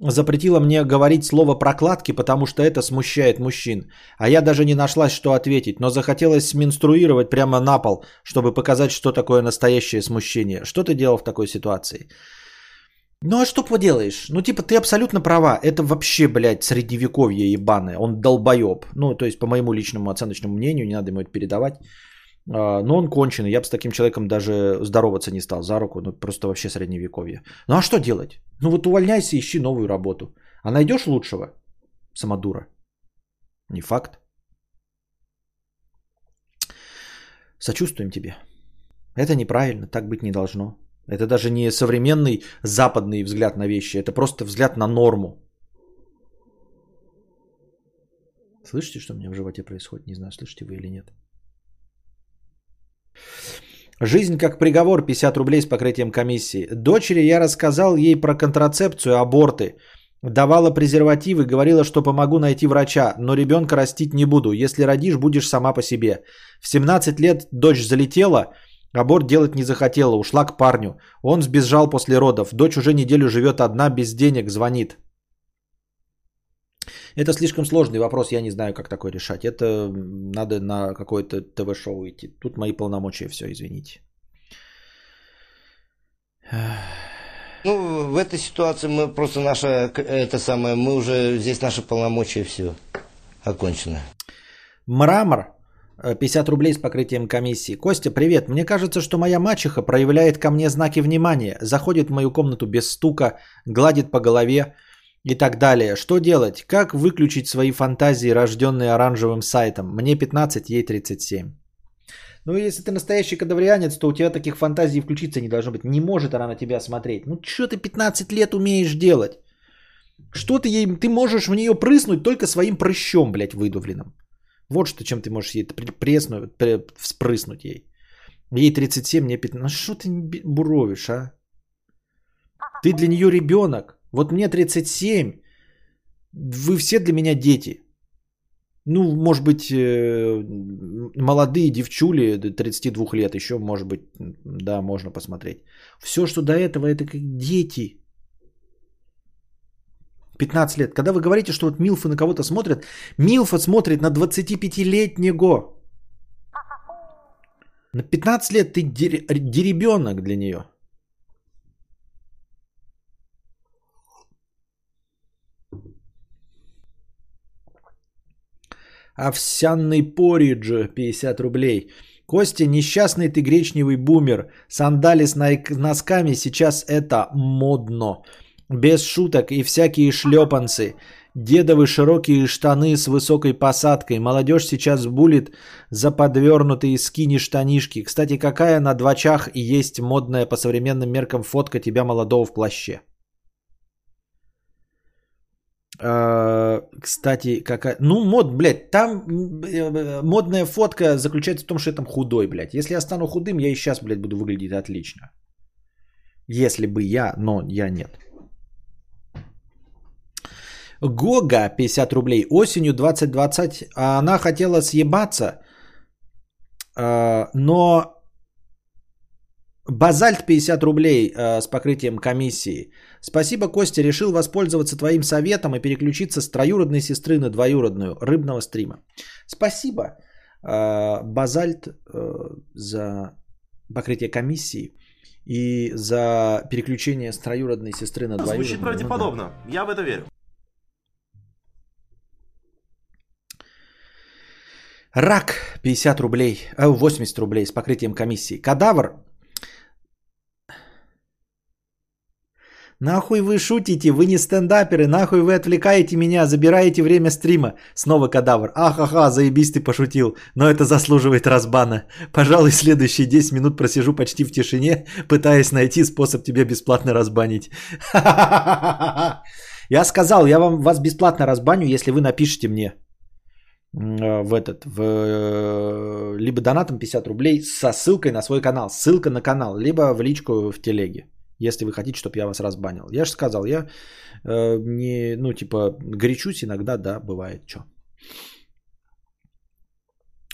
запретила мне говорить слово прокладки, потому что это смущает мужчин. А я даже не нашлась, что ответить, но захотелось менструировать прямо на пол, чтобы показать, что такое настоящее смущение. Что ты делал в такой ситуации? Ну а что поделаешь? Ну типа ты абсолютно права. Это вообще, блядь, средневековье ебаное. Он долбоеб. Ну то есть по моему личному оценочному мнению, не надо ему это передавать. А, но он конченый. Я бы с таким человеком даже здороваться не стал за руку. Ну просто вообще средневековье. Ну а что делать? Ну вот увольняйся, ищи новую работу. А найдешь лучшего? Самодура. Не факт. Сочувствуем тебе. Это неправильно, так быть не должно. Это даже не современный западный взгляд на вещи, это просто взгляд на норму. Слышите, что у меня в животе происходит? Не знаю, слышите вы или нет. Жизнь как приговор, 50 рублей с покрытием комиссии. Дочери я рассказал ей про контрацепцию, аборты. Давала презервативы, говорила, что помогу найти врача, но ребенка растить не буду. Если родишь, будешь сама по себе. В 17 лет дочь залетела, Аборт делать не захотела, ушла к парню. Он сбежал после родов. Дочь уже неделю живет одна, без денег, звонит. Это слишком сложный вопрос, я не знаю, как такой решать. Это надо на какое-то ТВ-шоу идти. Тут мои полномочия, все, извините. Ну, в этой ситуации мы просто наша, это самое, мы уже, здесь наши полномочия, все, окончено. Мрамор 50 рублей с покрытием комиссии. Костя, привет. Мне кажется, что моя мачеха проявляет ко мне знаки внимания. Заходит в мою комнату без стука, гладит по голове и так далее. Что делать? Как выключить свои фантазии, рожденные оранжевым сайтом? Мне 15, ей 37. Ну, если ты настоящий кадаврианец, то у тебя таких фантазий включиться не должно быть. Не может она на тебя смотреть. Ну, что ты 15 лет умеешь делать? Что ты ей... Ты можешь в нее прыснуть только своим прыщом, блядь, выдувленным. Вот что, чем ты можешь ей преснуть, вспрыснуть ей. Ей 37, мне 15. Ну что ты буровишь, а? Ты для нее ребенок. Вот мне 37. Вы все для меня дети. Ну, может быть, э, молодые девчули до 32 лет еще, может быть, да, можно посмотреть. Все, что до этого, это как дети. 15 лет. Когда вы говорите, что вот Милфы на кого-то смотрят, Милфа смотрит на 25-летнего. На 15 лет ты деребенок для нее. Овсяный поридж 50 рублей. Костя, несчастный ты гречневый бумер. Сандали с носками сейчас это модно. Без шуток и всякие шлепанцы. Дедовы широкие штаны с высокой посадкой. Молодежь сейчас булит за подвернутые скини штанишки. Кстати, какая на двачах и есть модная по современным меркам фотка тебя молодого в плаще? А, кстати, какая... Ну, мод, блядь, там э, модная фотка заключается в том, что я там худой, блядь. Если я стану худым, я и сейчас, блядь, буду выглядеть отлично. Если бы я, но я нет. Гога 50 рублей. Осенью 2020 она хотела съебаться, а, но Базальт 50 рублей э, с покрытием комиссии. Спасибо, Костя. Решил воспользоваться твоим советом и переключиться с троюродной сестры на двоюродную рыбного стрима. Спасибо, э, Базальт, э, за покрытие комиссии и за переключение с троюродной сестры на двоюродную. Звучит Ну да. правдеподобно. Я в это верю. Рак 50 рублей, э, 80 рублей с покрытием комиссии. Кадавр. Нахуй вы шутите, вы не стендаперы, нахуй вы отвлекаете меня, забираете время стрима. Снова кадавр. Ахаха, заебись ты пошутил, но это заслуживает разбана. Пожалуй, следующие 10 минут просижу почти в тишине, пытаясь найти способ тебя бесплатно разбанить. Я сказал, я вам вас бесплатно разбаню, если вы напишите мне э, в этот, в, э, либо донатом 50 рублей со ссылкой на свой канал, ссылка на канал, либо в личку в телеге, если вы хотите, чтобы я вас разбанил. Я же сказал, я э, не, ну, типа, горячусь иногда, да, бывает, что.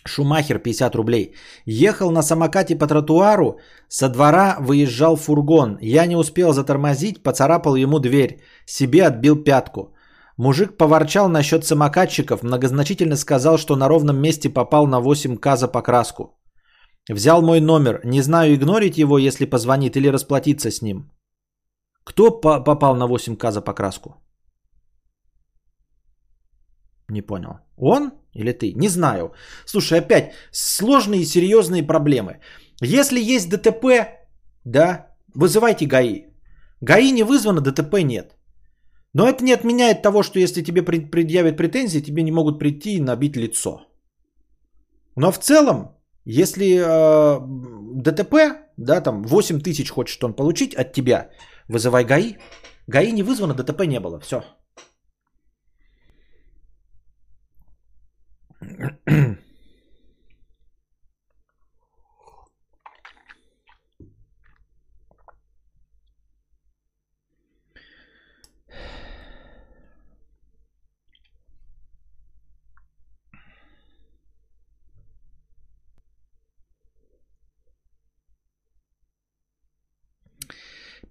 Шумахер 50 рублей. Ехал на самокате по тротуару, со двора выезжал фургон. Я не успел затормозить, поцарапал ему дверь. Себе отбил пятку. Мужик поворчал насчет самокатчиков, многозначительно сказал, что на ровном месте попал на 8К за покраску. Взял мой номер. Не знаю, игнорить его, если позвонит, или расплатиться с ним. Кто по- попал на 8К за покраску? Не понял. Он или ты? Не знаю. Слушай, опять сложные и серьезные проблемы. Если есть ДТП, да, вызывайте ГАИ. ГАИ не вызвано, ДТП нет. Но это не отменяет того, что если тебе пред- предъявят претензии, тебе не могут прийти и набить лицо. Но в целом, если э, ДТП, да, там 8 тысяч хочет он получить от тебя, вызывай ГАИ. ГАИ не вызвано, ДТП не было. Все.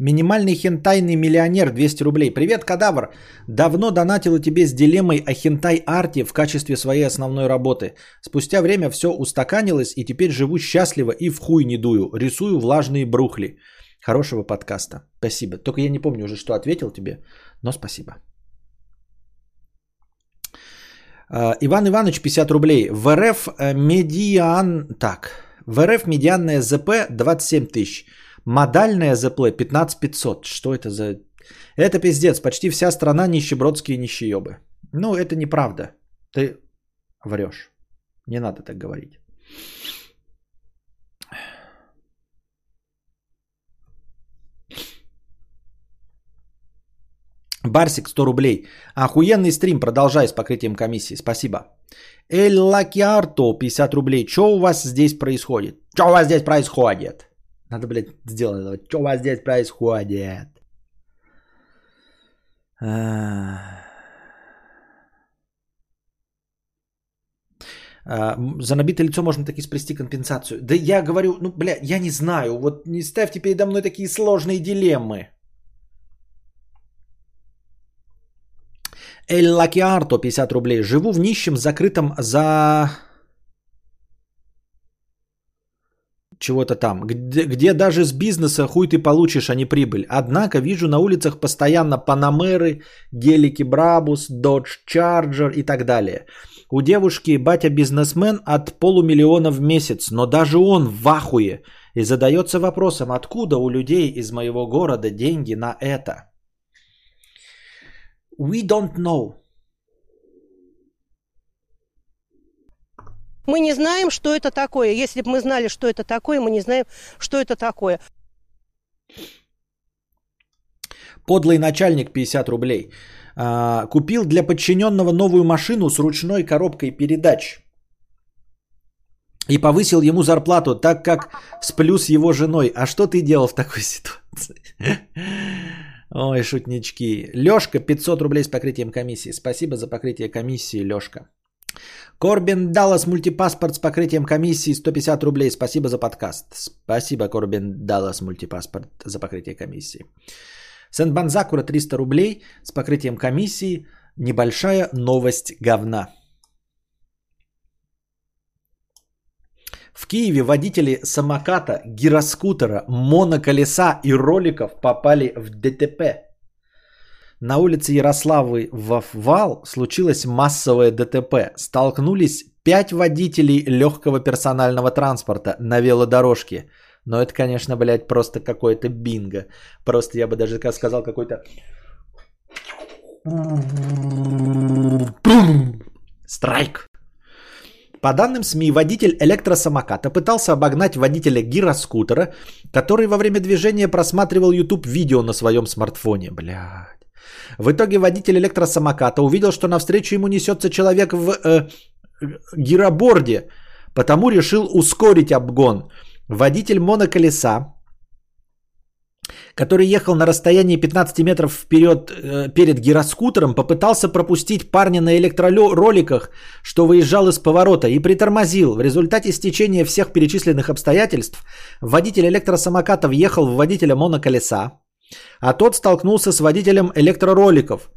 Минимальный хентайный миллионер 200 рублей. Привет, кадавр. Давно донатила тебе с дилеммой о хентай-арте в качестве своей основной работы. Спустя время все устаканилось и теперь живу счастливо и в хуй не дую. Рисую влажные брухли. Хорошего подкаста. Спасибо. Только я не помню уже, что ответил тебе, но спасибо. А, Иван Иванович, 50 рублей. В РФ э, медиан... Так. В РФ медианная ЗП 27 тысяч. Модальная ЗП 15 500. Что это за... Это пиздец. Почти вся страна нищебродские нищеебы. Ну, это неправда. Ты врешь. Не надо так говорить. Барсик 100 рублей. Охуенный стрим, продолжай с покрытием комиссии. Спасибо. Эль Лакиарто 50 рублей. Что у вас здесь происходит? Что у вас здесь происходит? Надо, блядь, сделать это. Что у вас здесь происходит? А. За набитое лицо можно таки сплести компенсацию. Да я говорю, ну, бля, я не знаю. Вот не ставьте передо мной такие сложные дилеммы. Эль Лакиарто 50 рублей. Живу в нищем закрытом за чего-то там, где, где даже с бизнеса хуй ты получишь, а не прибыль. Однако вижу на улицах постоянно Панамеры, гелики Брабус, Dodge Charger и так далее. У девушки батя бизнесмен от полумиллиона в месяц, но даже он в ахуе и задается вопросом, откуда у людей из моего города деньги на это. We don't know. Мы не знаем, что это такое. Если бы мы знали, что это такое, мы не знаем, что это такое. Подлый начальник 50 рублей. А, купил для подчиненного новую машину с ручной коробкой передач. И повысил ему зарплату, так как сплю с его женой. А что ты делал в такой ситуации? Ой, шутнички. Лешка, 500 рублей с покрытием комиссии. Спасибо за покрытие комиссии, Лешка. Корбин Даллас мультипаспорт с покрытием комиссии 150 рублей. Спасибо за подкаст. Спасибо, Корбин Даллас мультипаспорт за покрытие комиссии. Сент Банзакура 300 рублей с покрытием комиссии. Небольшая новость говна. В Киеве водители самоката, гироскутера, моноколеса и роликов попали в ДТП. На улице Ярославы в Вал случилось массовое ДТП. Столкнулись пять водителей легкого персонального транспорта на велодорожке. Но это, конечно, блядь, просто какое-то бинго. Просто я бы даже сказал какой-то... Страйк. По данным СМИ, водитель электросамоката пытался обогнать водителя гироскутера, который во время движения просматривал YouTube видео на своем смартфоне. Блядь. В итоге водитель электросамоката увидел, что навстречу ему несется человек в э, гироборде, потому решил ускорить обгон. Водитель моноколеса, который ехал на расстоянии 15 метров вперед э, перед гироскутером, попытался пропустить парня на электророликах, что выезжал из поворота, и притормозил. В результате стечения всех перечисленных обстоятельств водитель электросамоката въехал в водителя моноколеса, а тот столкнулся с водителем электророликов.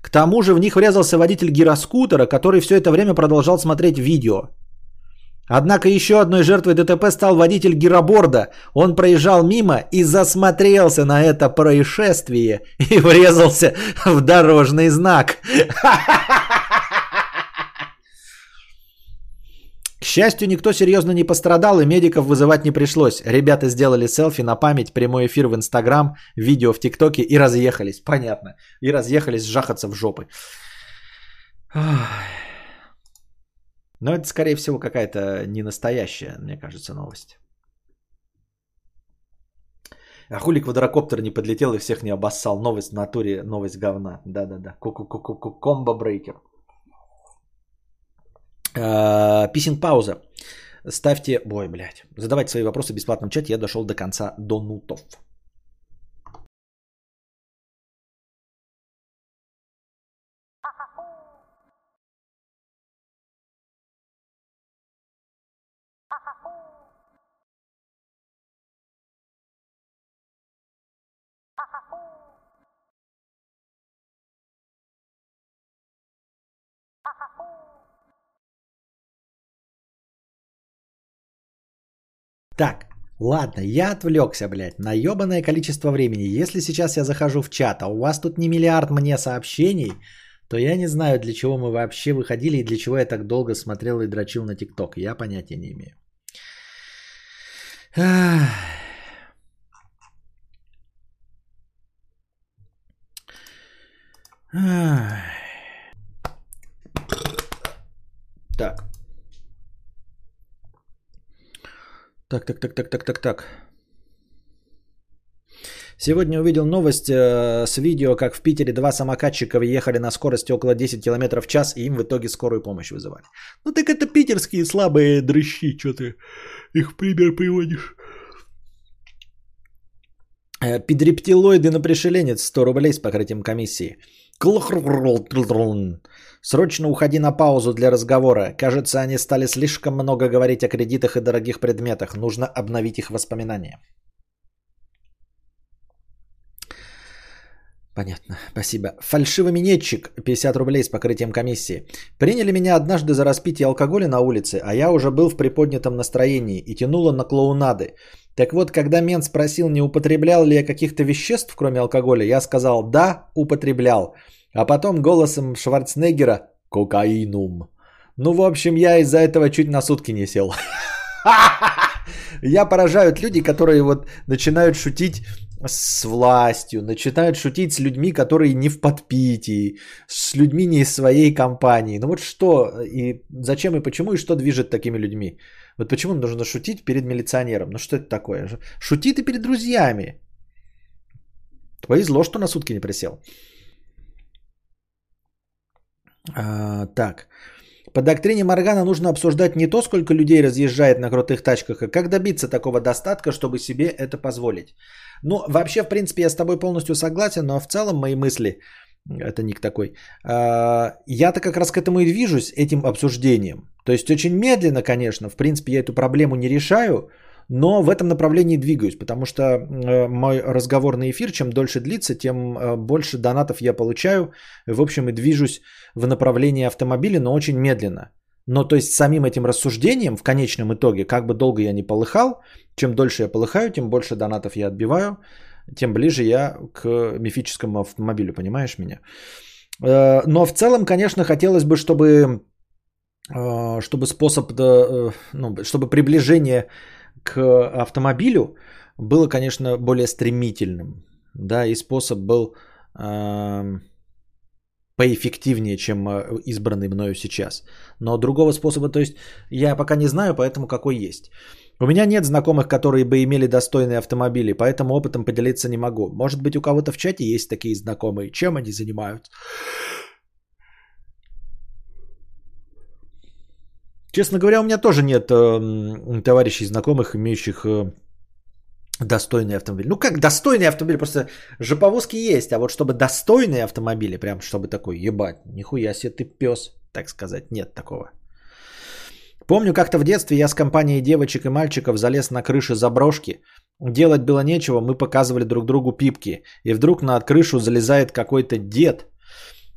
К тому же в них врезался водитель гироскутера, который все это время продолжал смотреть видео. Однако еще одной жертвой ДТП стал водитель гироборда. Он проезжал мимо и засмотрелся на это происшествие и врезался в дорожный знак. К счастью, никто серьезно не пострадал и медиков вызывать не пришлось. Ребята сделали селфи на память, прямой эфир в Инстаграм, видео в ТикТоке и разъехались. Понятно. И разъехались жахаться в жопы. Но это, скорее всего, какая-то не настоящая, мне кажется, новость. А хули квадрокоптер не подлетел и всех не обоссал. Новость в натуре, новость говна. Да-да-да. Комбо брейкер. А, писинг пауза. Ставьте... Ой, блядь. Задавайте свои вопросы в бесплатном чате. Я дошел до конца донутов. Так, ладно, я отвлекся, блядь, на ебаное количество времени. Если сейчас я захожу в чат, а у вас тут не миллиард мне сообщений, то я не знаю, для чего мы вообще выходили и для чего я так долго смотрел и дрочил на ТикТок. Я понятия не имею. Так. Так, так, так, так, так, так, так. Сегодня увидел новость э, с видео, как в Питере два самокатчика ехали на скорости около 10 км в час, и им в итоге скорую помощь вызывали. Ну так это питерские слабые дрыщи, что ты их в пример приводишь. Э, Педрептилоиды на пришеленец 100 рублей с покрытием комиссии. Срочно уходи на паузу для разговора. Кажется, они стали слишком много говорить о кредитах и дорогих предметах. Нужно обновить их воспоминания. Понятно, спасибо. Фальшивый минетчик, 50 рублей с покрытием комиссии. Приняли меня однажды за распитие алкоголя на улице, а я уже был в приподнятом настроении и тянуло на клоунады. Так вот, когда мент спросил, не употреблял ли я каких-то веществ, кроме алкоголя, я сказал «да, употреблял». А потом голосом Шварценеггера «кокаинум». Ну, в общем, я из-за этого чуть на сутки не сел. Я поражают люди, которые вот начинают шутить с властью, начинают шутить с людьми, которые не в подпитии, с людьми не из своей компании. Ну вот что, и зачем и почему, и что движет такими людьми? Вот почему нужно шутить перед милиционером? Ну что это такое? Шути ты перед друзьями. Повезло, что на сутки не присел. А, так. По доктрине Моргана нужно обсуждать не то, сколько людей разъезжает на крутых тачках, а как добиться такого достатка, чтобы себе это позволить. Ну, вообще, в принципе, я с тобой полностью согласен, но в целом мои мысли Это ник такой. А, Я-то как раз к этому и движусь, этим обсуждением. То есть очень медленно, конечно, в принципе, я эту проблему не решаю, но в этом направлении двигаюсь, потому что э, мой разговорный эфир, чем дольше длится, тем э, больше донатов я получаю. В общем, и движусь в направлении автомобиля, но очень медленно. Но то есть самим этим рассуждением в конечном итоге, как бы долго я не полыхал, чем дольше я полыхаю, тем больше донатов я отбиваю, тем ближе я к мифическому автомобилю, понимаешь меня? Э, Но в целом, конечно, хотелось бы, чтобы, э, чтобы способ, э, ну, чтобы приближение к автомобилю было, конечно, более стремительным, да, и способ был поэффективнее, чем э, избранный мною сейчас. Но другого способа, то есть я пока не знаю, поэтому какой есть. У меня нет знакомых, которые бы имели достойные автомобили, поэтому опытом поделиться не могу. Может быть, у кого-то в чате есть такие знакомые. Чем они занимаются? Честно говоря, у меня тоже нет э, товарищей знакомых, имеющих э, достойный автомобиль. Ну как достойный автомобиль, просто жоповозки есть, а вот чтобы достойные автомобили, прям чтобы такой, ебать, нихуя себе ты пес, так сказать, нет такого. Помню, как-то в детстве я с компанией девочек и мальчиков залез на крыши заброшки. Делать было нечего, мы показывали друг другу пипки. И вдруг на крышу залезает какой-то дед.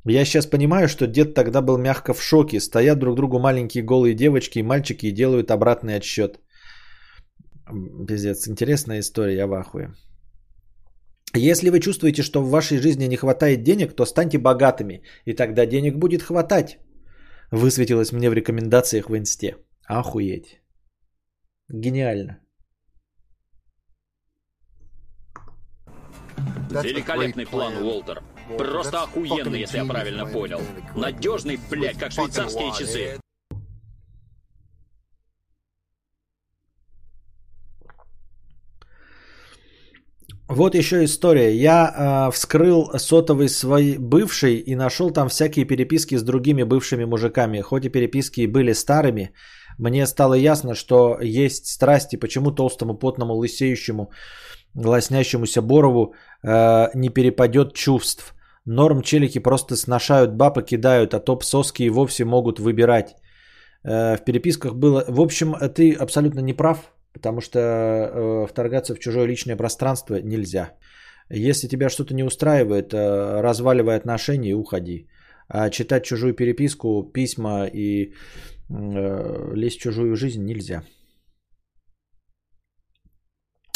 Я сейчас понимаю, что дед тогда был мягко в шоке. Стоят друг другу маленькие голые девочки и мальчики и делают обратный отсчет. Пиздец, интересная история, я в ахуе. Если вы чувствуете, что в вашей жизни не хватает денег, то станьте богатыми, и тогда денег будет хватать. Высветилось мне в рекомендациях в инсте. Охуеть. Гениально. Великолепный план, Уолтер. Просто охуенный, если я правильно понял. Надежный, блядь, как швейцарские часы. Вот еще история. Я э, вскрыл сотовый свой бывший и нашел там всякие переписки с другими бывшими мужиками. Хоть и переписки были старыми, мне стало ясно, что есть страсти, почему толстому, потному, лысеющему, лоснящемуся Борову э, не перепадет чувств. Норм челики просто сношают баб и кидают, а топ соски и вовсе могут выбирать. Э, в переписках было... В общем, ты абсолютно не прав. Потому что э, вторгаться в чужое личное пространство нельзя. Если тебя что-то не устраивает, э, разваливай отношения и уходи. А читать чужую переписку, письма и э, лезть в чужую жизнь нельзя.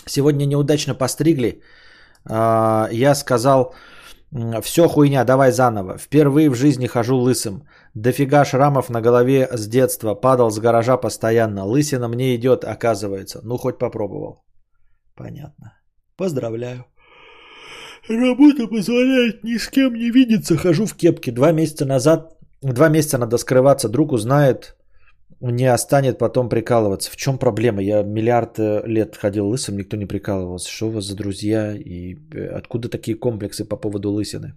Сегодня неудачно постригли. Э, я сказал, все хуйня, давай заново. Впервые в жизни хожу лысым. Дофига шрамов на голове с детства. Падал с гаража постоянно. Лысина мне идет, оказывается. Ну, хоть попробовал. Понятно. Поздравляю. Работа позволяет ни с кем не видеться. Хожу в кепке. Два месяца назад, два месяца надо скрываться. Друг узнает, не останет потом прикалываться. В чем проблема? Я миллиард э, лет ходил лысым, никто не прикалывался. Что у вас за друзья и э, откуда такие комплексы по поводу лысины?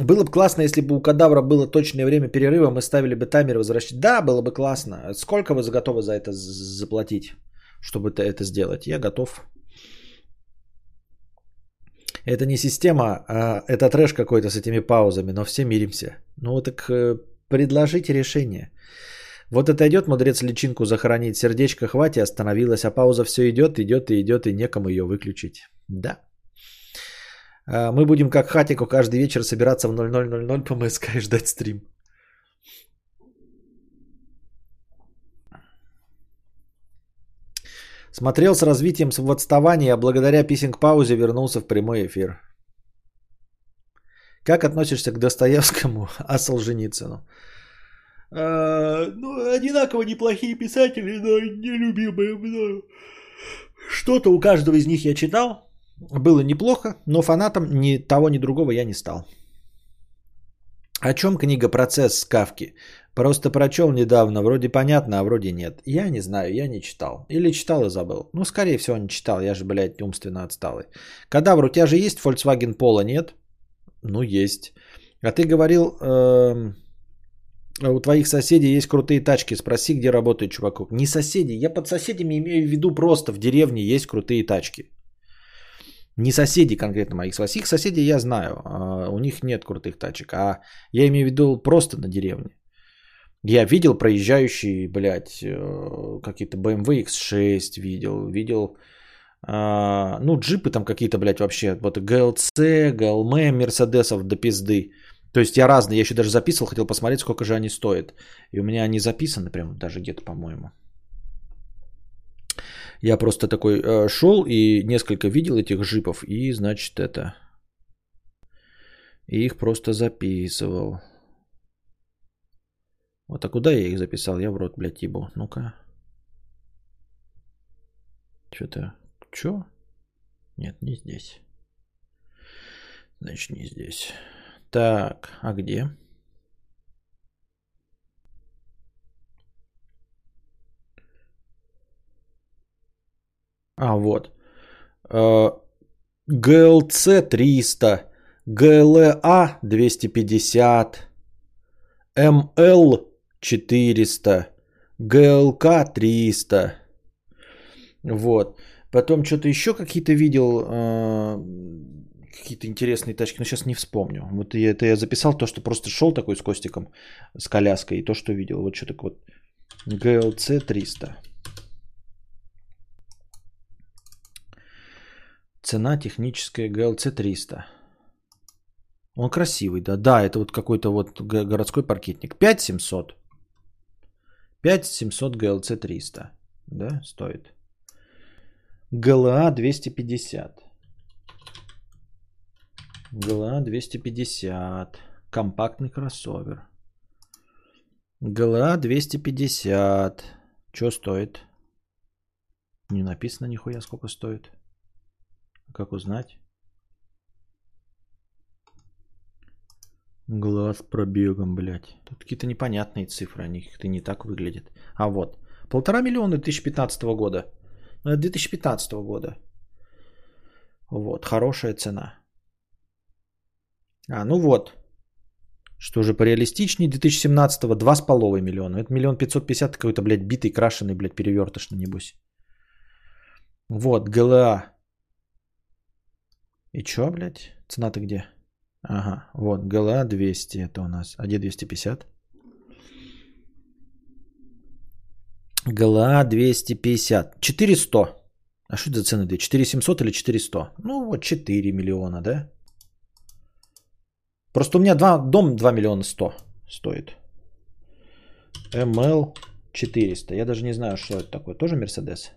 Было бы классно, если бы у кадавра было точное время перерыва, мы ставили бы таймер возвращать. Да, было бы классно. Сколько вы готовы за это заплатить, чтобы это- сделать? Я готов. Это не система, а это трэш какой-то с этими паузами, но все миримся. Ну так э, предложите решение. Вот это идет мудрец личинку захоронить, сердечко хватит, остановилась, а пауза все идет, идет и идет, и некому ее выключить. Да. А, Мы будем как хатику каждый вечер собираться в 0000 по МСК и ждать стрим. Смотрел с развитием в отставании, а благодаря писинг-паузе вернулся в прямой эфир. Как относишься к Достоевскому, а Солженицыну? А, ну, одинаково неплохие писатели, но нелюбимые мною. Что-то у каждого из них я читал. Было неплохо, но фанатом ни того, ни другого я не стал. О чем книга «Процесс» Кавки? Просто прочел недавно, вроде понятно, а вроде нет. Я не знаю, я не читал. Или читал и забыл. Ну, скорее всего, не читал, я же, блядь, умственно отсталый. Кадавр, у тебя же есть Volkswagen Polo, нет? Ну, есть. А ты говорил, эм, А У твоих соседей есть крутые тачки. Спроси, где работает чувакок. Не соседи. Я под соседями имею в виду просто в деревне есть крутые тачки. Не соседи конкретно моих. Своих соседей я знаю. а У них нет крутых тачек. А я имею в виду просто на деревне. Я видел проезжающие, блядь, э, какие-то BMW X6 видел. Видел, а, ну, джипы там какие-то, блядь, вообще. Вот GLC, GLM, Мерседесов до пизды. То есть я разные, я еще даже записывал, хотел посмотреть, сколько же они стоят. И у меня они записаны прям даже где-то, по-моему. Я просто такой э, шел и несколько видел этих джипов, и, значит, это... И их просто записывал. Вот, а куда я их записал? Я в рот, блядь, ебу. Ну-ка. Что-то... Чё? Нет, не здесь. Значит, не здесь. Так, а где? А, вот. ГЛЦ 300, ГЛА 250, МЛ 400, ГЛК 300. Вот. Потом что-то еще какие-то видел, э, какие-то интересные тачки, но сейчас не вспомню. Вот я, это я записал то, что просто шел такой с Костиком, с коляской, и то, что видел. Вот что-то вот ГЛЦ 300. Цена техническая GLC 300. Он красивый, да. Да, это вот какой-то вот го- городской паркетник. 5700. 5700 GLC 300. Да, стоит. GLA 250. GLA 250. Компактный кроссовер. GLA 250. Что стоит? Не написано нихуя сколько стоит. Как узнать? Глаз пробегом, блядь. Тут какие-то непонятные цифры, они как-то не так выглядят. А вот, полтора миллиона 2015 года. Ну, это 2015 года. Вот, хорошая цена. А, ну вот. Что же пореалистичнее 2017-го 2,5 миллиона. Это миллион 550 какой-то, блядь, битый, крашеный, блядь, перевертышный, небось. Вот, ГЛА. И чё, блядь? Цена-то где? Ага, вот, ГЛА 200 это у нас. А где 250? ГЛА 250. 400. А что это за цены? 4700 или 400? Ну, вот 4 миллиона, да? Просто у меня два, дом 2 миллиона 100 стоит. МЛ 400. Я даже не знаю, что это такое. Тоже Мерседес?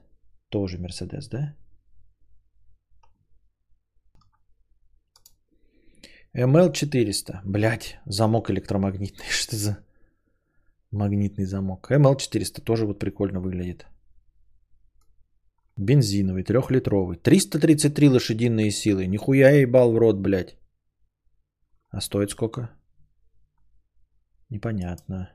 Тоже Мерседес, да? МЛ 400. Блять, замок электромагнитный. Что за магнитный замок? МЛ 400 тоже вот прикольно выглядит. Бензиновый, трехлитровый. 333 лошадиные силы. Нихуя я ебал в рот, блядь. А стоит сколько? Непонятно.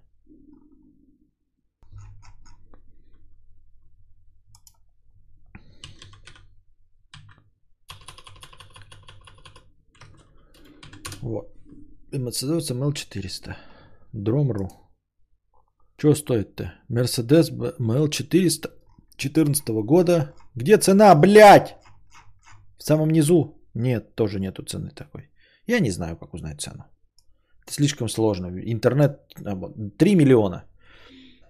Вот. Мерседес МЛ 400. Дром.ру. Что стоит-то? Мерседес МЛ 400 14 года. Где цена, блядь? В самом низу? Нет, тоже нету цены такой. Я не знаю, как узнать цену. Это слишком сложно. Интернет 3 миллиона.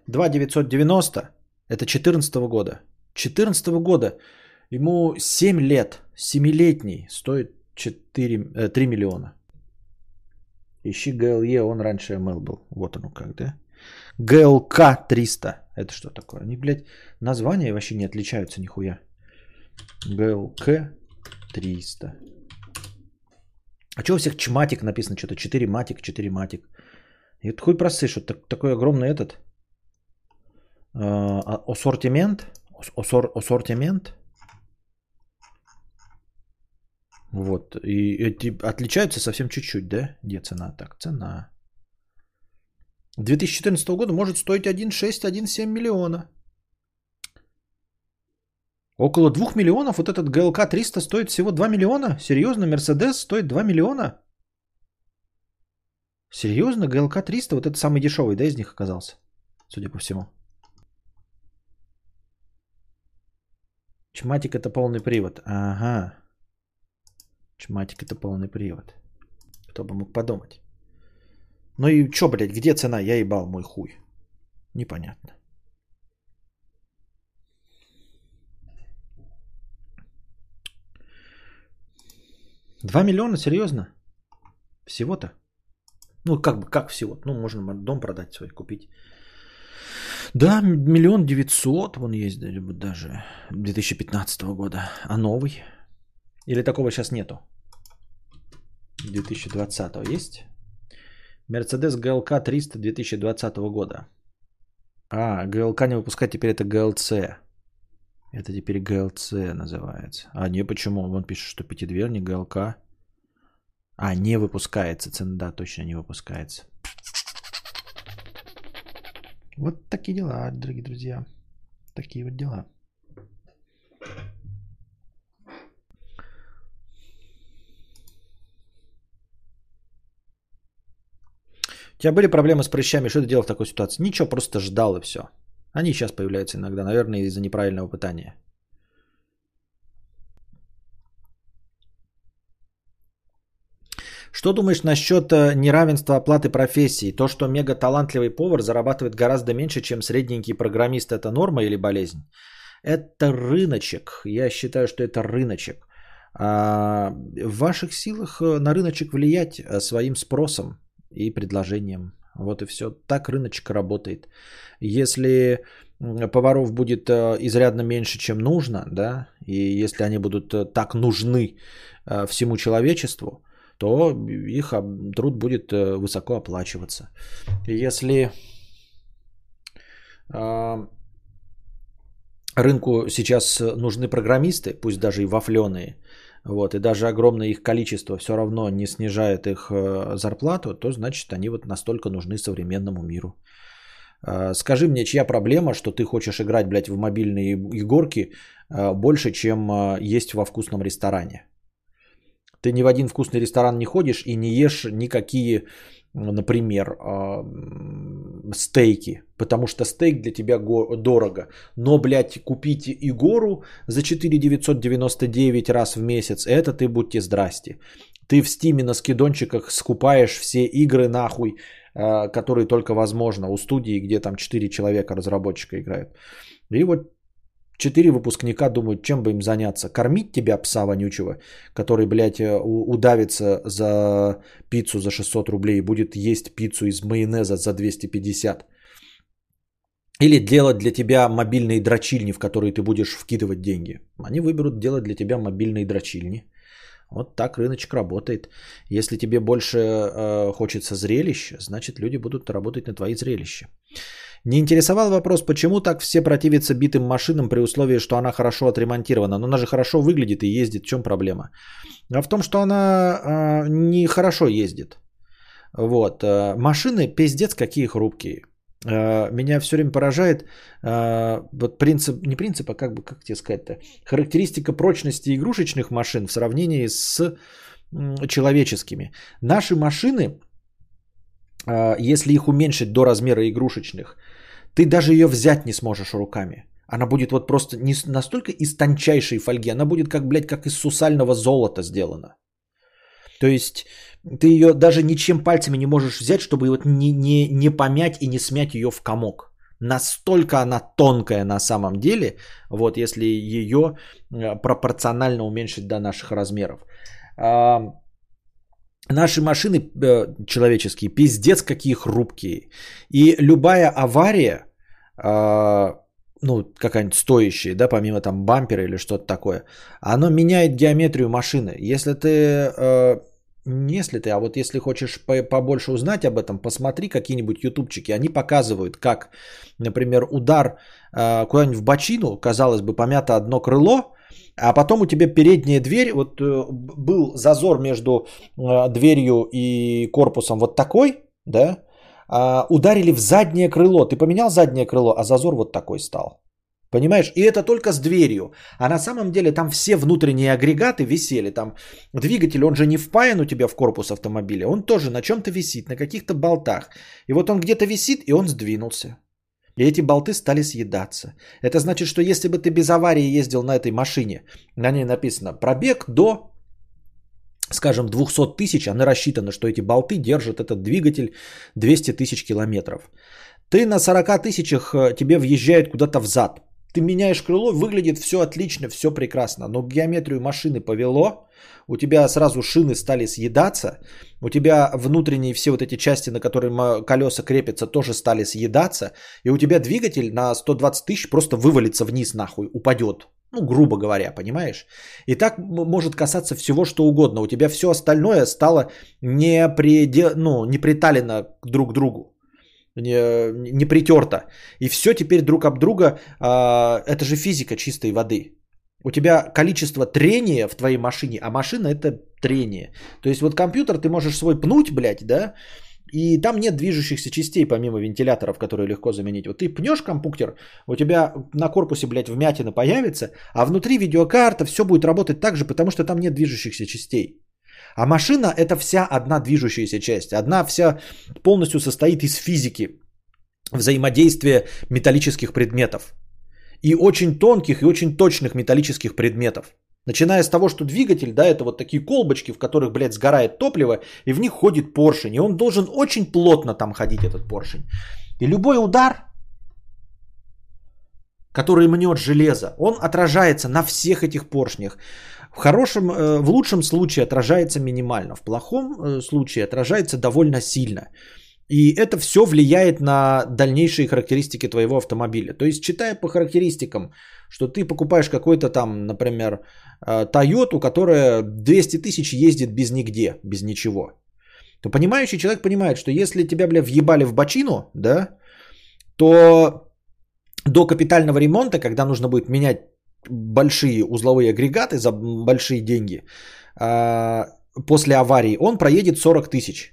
2 990 это 14 года. 14 года. Ему 7 лет. 7-летний стоит 4, э, 3 миллиона. Ищи GLE, он раньше ML был. Вот оно как, да? ГЛК 300. Это что такое? Они, блядь, названия вообще не отличаются нихуя. ГЛК 300. А что у всех чматик написано? Что-то 4 матик, 4 матик. И это хуй просышь. Вот так, такой огромный этот. Э, ассортимент. Осор, ассортимент. Вот. И эти отличаются совсем чуть-чуть, да? Где цена? Так, цена. 2014 года может стоить 1,6-1,7 миллиона. Около 2 миллионов вот этот ГЛК 300 стоит всего 2 миллиона? Серьезно, Мерседес стоит 2 миллиона? Серьезно? ГЛК 300? Вот это самый дешевый, да, из них оказался? Судя по всему. Чматик это полный привод. Ага. Чматик это полный привод. Кто бы мог подумать. Ну и чё, блядь, где цена? Я ебал мой хуй. Непонятно. Два миллиона, серьезно? Всего-то? Ну, как бы, как всего? Ну, можно дом продать свой, купить. Да, миллион девятьсот, вон есть даже 2015 года. А новый? Или такого сейчас нету? 2020 есть? Мерседес ГЛК 300 2020 года. А, ГЛК не выпускать, теперь это ГЛЦ. Это теперь ГЛЦ называется. А не, почему? Он пишет, что пятидверник ГЛК. А, не выпускается. Цена, да, точно не выпускается. Вот такие дела, дорогие друзья. Такие вот дела. У тебя были проблемы с прыщами? Что ты делал в такой ситуации? Ничего, просто ждал и все. Они сейчас появляются иногда, наверное, из-за неправильного питания. Что думаешь насчет э, неравенства оплаты профессии? То, что мега талантливый повар зарабатывает гораздо меньше, чем средненький программист, это норма или болезнь? Это рыночек. Я считаю, что это рыночек. А в ваших силах э, на рыночек влиять э, своим спросом и предложением. Вот и все. Так рыночек работает. Если поваров будет изрядно меньше, чем нужно, да, и если они будут так нужны всему человечеству, то их труд будет э, высоко оплачиваться. Если рынку сейчас нужны программисты, пусть даже и вафленые, вот, и даже огромное их количество все равно не снижает их э, зарплату, то значит они вот настолько нужны современному миру. А, скажи мне, чья проблема, что ты хочешь играть, блядь, в мобильные игорки э, больше, чем есть во вкусном ресторане? Ты ни в один вкусный ресторан не ходишь и не ешь никакие, например, а, стейки, потому что стейк для тебя дорого. Но, блядь, купить Игору за 4 999 раз в месяц, это ты будьте здрасте. Ты в стиме на скидончиках скупаешь все игры нахуй, а, которые только возможно у студии, где там 4 человека разработчика играют. И вот Четыре выпускника думают, чем бы им заняться. Кормить тебя, пса вонючего, который, блядь, э, удавится за пиццу за 600 рублей и будет есть пиццу из майонеза за 250. Или делать для тебя мобильные дрочильни, в которые ты будешь вкидывать деньги. Они выберут делать для тебя мобильные дрочильни. Вот так рыночек работает. Если тебе больше э, хочется зрелищ, значит люди будут работать на твои зрелища. Не интересовал вопрос, почему так все противятся битым машинам при условии, что она хорошо отремонтирована. Но она же хорошо выглядит и ездит. В чем проблема? А в том, что она э, не хорошо ездит. Вот. Э, машины пиздец какие хрупкие. Э, меня все время поражает э, вот принцип, не принцип, а как бы, как тебе сказать-то, характеристика прочности игрушечных машин в сравнении с человеческими. Наши машины, э, если их уменьшить до размера игрушечных, ты даже ее взять не сможешь руками. Она будет вот просто не настолько из тончайшей фольги, она будет как, блядь, как из сусального золота сделана. То есть ты ее даже ничем пальцами не можешь взять, чтобы вот не, не, не помять и не смять ее в комок. Настолько она тонкая на самом деле, вот если ее э, пропорционально уменьшить до наших размеров. Наши машины э, человеческие пиздец какие хрупкие. И любая авария, а, ну, какая-нибудь стоящая, да, помимо там бампера или что-то такое, оно меняет геометрию машины. Если ты, э, не если ты, а вот если хочешь побольше узнать об этом, посмотри какие-нибудь ютубчики, они показывают, как, например, удар э, куда-нибудь в бочину, казалось бы, помято одно крыло, а потом у тебя передняя дверь, вот э, был зазор между дверью и корпусом вот такой, да, а, ударили в заднее крыло. Ты поменял заднее крыло, а зазор вот такой стал. Понимаешь? И это только с дверью. А на самом деле там все внутренние агрегаты висели. Там двигатель, он же не впаян у тебя в корпус автомобиля. Он тоже на чем-то висит, на каких-то болтах. И вот он где-то висит, и он сдвинулся. И эти болты стали съедаться. Это значит, что если бы ты без аварии ездил на этой машине, на ней написано пробег до, скажем, 200 тысяч, она рассчитана, что эти болты держат этот двигатель 200 тысяч километров. Ты на 40 тысячах э, тебе въезжает куда-то в зад. Ты меняешь крыло, выглядит все отлично, все прекрасно. Но геометрию машины повело, у тебя сразу шины стали съедаться, у тебя внутренние все вот эти части, на которые колеса крепятся, тоже стали съедаться, и у тебя двигатель на 120 тысяч просто вывалится вниз нахуй, упадет. Ну, грубо говоря, понимаешь? И так может касаться всего, что угодно. У тебя все остальное стало не, предел... ну, не приталено друг к другу не, не притерто. И все теперь друг об друга, э, это же физика чистой воды. У тебя количество трения в твоей машине, а машина это трение. То есть вот компьютер ты можешь свой пнуть, блядь, да, и там нет движущихся частей, помимо вентиляторов, которые легко заменить. Вот ты пнешь компьютер, у тебя на корпусе, блядь, вмятина появится, а внутри видеокарта, все будет работать так же, потому что там нет движущихся частей. А машина это вся одна движущаяся часть. Одна вся полностью состоит из физики взаимодействия металлических предметов. И очень тонких и очень точных металлических предметов. Начиная с того, что двигатель, да, это вот такие колбочки, в которых, блядь, сгорает топливо, и в них ходит поршень. И он должен очень плотно там ходить, этот поршень. И любой удар, который мнет железо, он отражается на всех этих поршнях. В хорошем, э, в лучшем случае отражается минимально, в плохом э, случае отражается довольно сильно. И это все влияет на дальнейшие характеристики твоего автомобиля. То есть, читая по характеристикам, что ты покупаешь какой-то там, например, Toyota, которая 200 тысяч ездит без нигде, без ничего, то понимающий человек понимает, что если тебя, бля, въебали в бочину, да, то до капитального ремонта, когда нужно будет менять большие узловые агрегаты за большие деньги а, после аварии, он проедет 40 тысяч.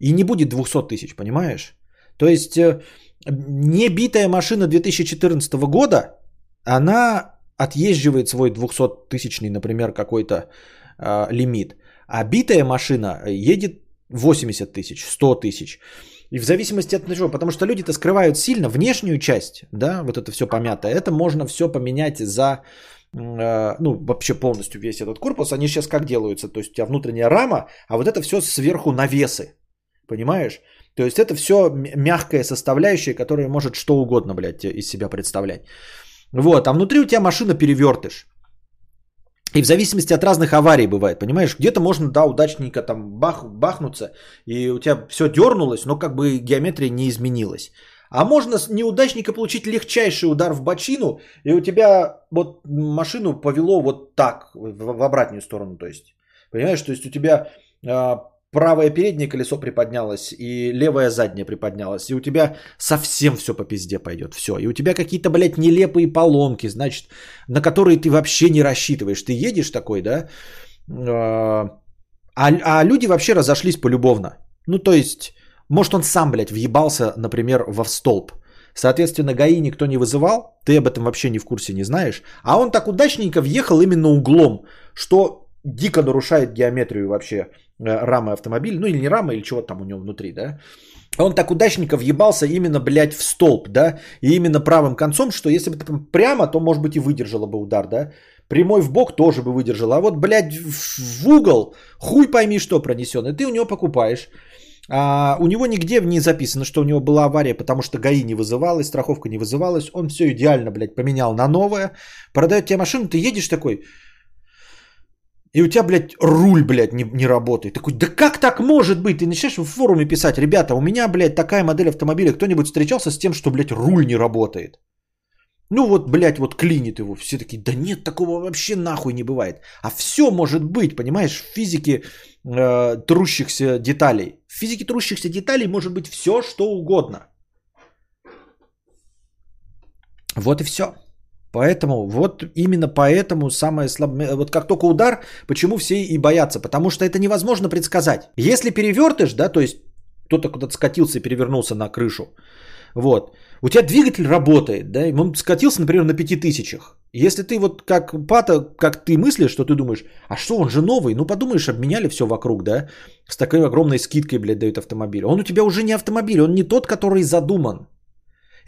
И не будет 200 тысяч, понимаешь? То есть э, небитая машина 2014 года, она отъезживает свой 200-тысячный, например, какой-то э, лимит. А битая машина едет 80 тысяч, 100 тысяч. И в зависимости от чего, потому что люди-то скрывают сильно внешнюю часть, да, вот это все помятое, это можно все поменять за, э, ну, вообще полностью весь этот корпус, они сейчас как делаются, то есть у тебя внутренняя рама, а вот это все сверху навесы, понимаешь? То есть это все мягкая составляющая, которая может что угодно, блядь, из себя представлять. Вот, а внутри у тебя машина перевертыш. И в зависимости от разных аварий бывает, понимаешь? Где-то можно, да, удачненько там бах, бахнуться, и у тебя все дернулось, но как бы геометрия не изменилась. А можно с неудачника получить легчайший удар в бочину, и у тебя вот машину повело вот так, в, в обратную сторону, то есть. Понимаешь, то есть у тебя а, правое переднее колесо приподнялось и левое заднее приподнялось, и у тебя совсем все по пизде пойдет, все. И у тебя какие-то, блядь, нелепые поломки, значит, на которые ты вообще не рассчитываешь. Ты едешь такой, да, а, а люди вообще разошлись полюбовно. Ну, то есть, может, он сам, блядь, въебался, например, во столб. Соответственно, ГАИ никто не вызывал, ты об этом вообще не в курсе не знаешь. А он так удачненько въехал именно углом, что дико нарушает геометрию вообще Э, рамы автомобиля, ну или не рама, или чего там у него внутри, да. Он так удачненько въебался именно, блядь, в столб, да, и именно правым концом, что если бы там прямо, то, может быть, и выдержала бы удар, да. Прямой в бок тоже бы выдержала, а вот, блядь, в угол, хуй пойми, что пронесен, и ты у него покупаешь. А у него нигде не записано, что у него была авария, потому что ГАИ не вызывалась, страховка не вызывалась. Он все идеально, блядь, поменял на новое. Продает тебе машину, ты едешь такой, и у тебя, блядь, руль, блядь, не, не работает. Такой, да как так может быть? Ты начинаешь в форуме писать, ребята, у меня, блядь, такая модель автомобиля. Кто-нибудь встречался с тем, что, блядь, руль не работает? Ну вот, блядь, вот клинит его. Все такие, да нет, такого вообще нахуй не бывает. А все может быть, понимаешь, в физике э, трущихся деталей. В физике трущихся деталей может быть все, что угодно. Вот и все. Поэтому, вот именно поэтому самое слабое, вот как только удар, почему все и боятся, потому что это невозможно предсказать. Если перевертыш, да, то есть кто-то куда-то скатился и перевернулся на крышу, Вот. У тебя двигатель работает, да, и он скатился, например, на 5000. Если ты вот как Пата, как ты мыслишь, что ты думаешь, а что, он же новый, ну подумаешь, обменяли все вокруг, да, с такой огромной скидкой, блядь, дают автомобиль. Он у тебя уже не автомобиль, он не тот, который задуман.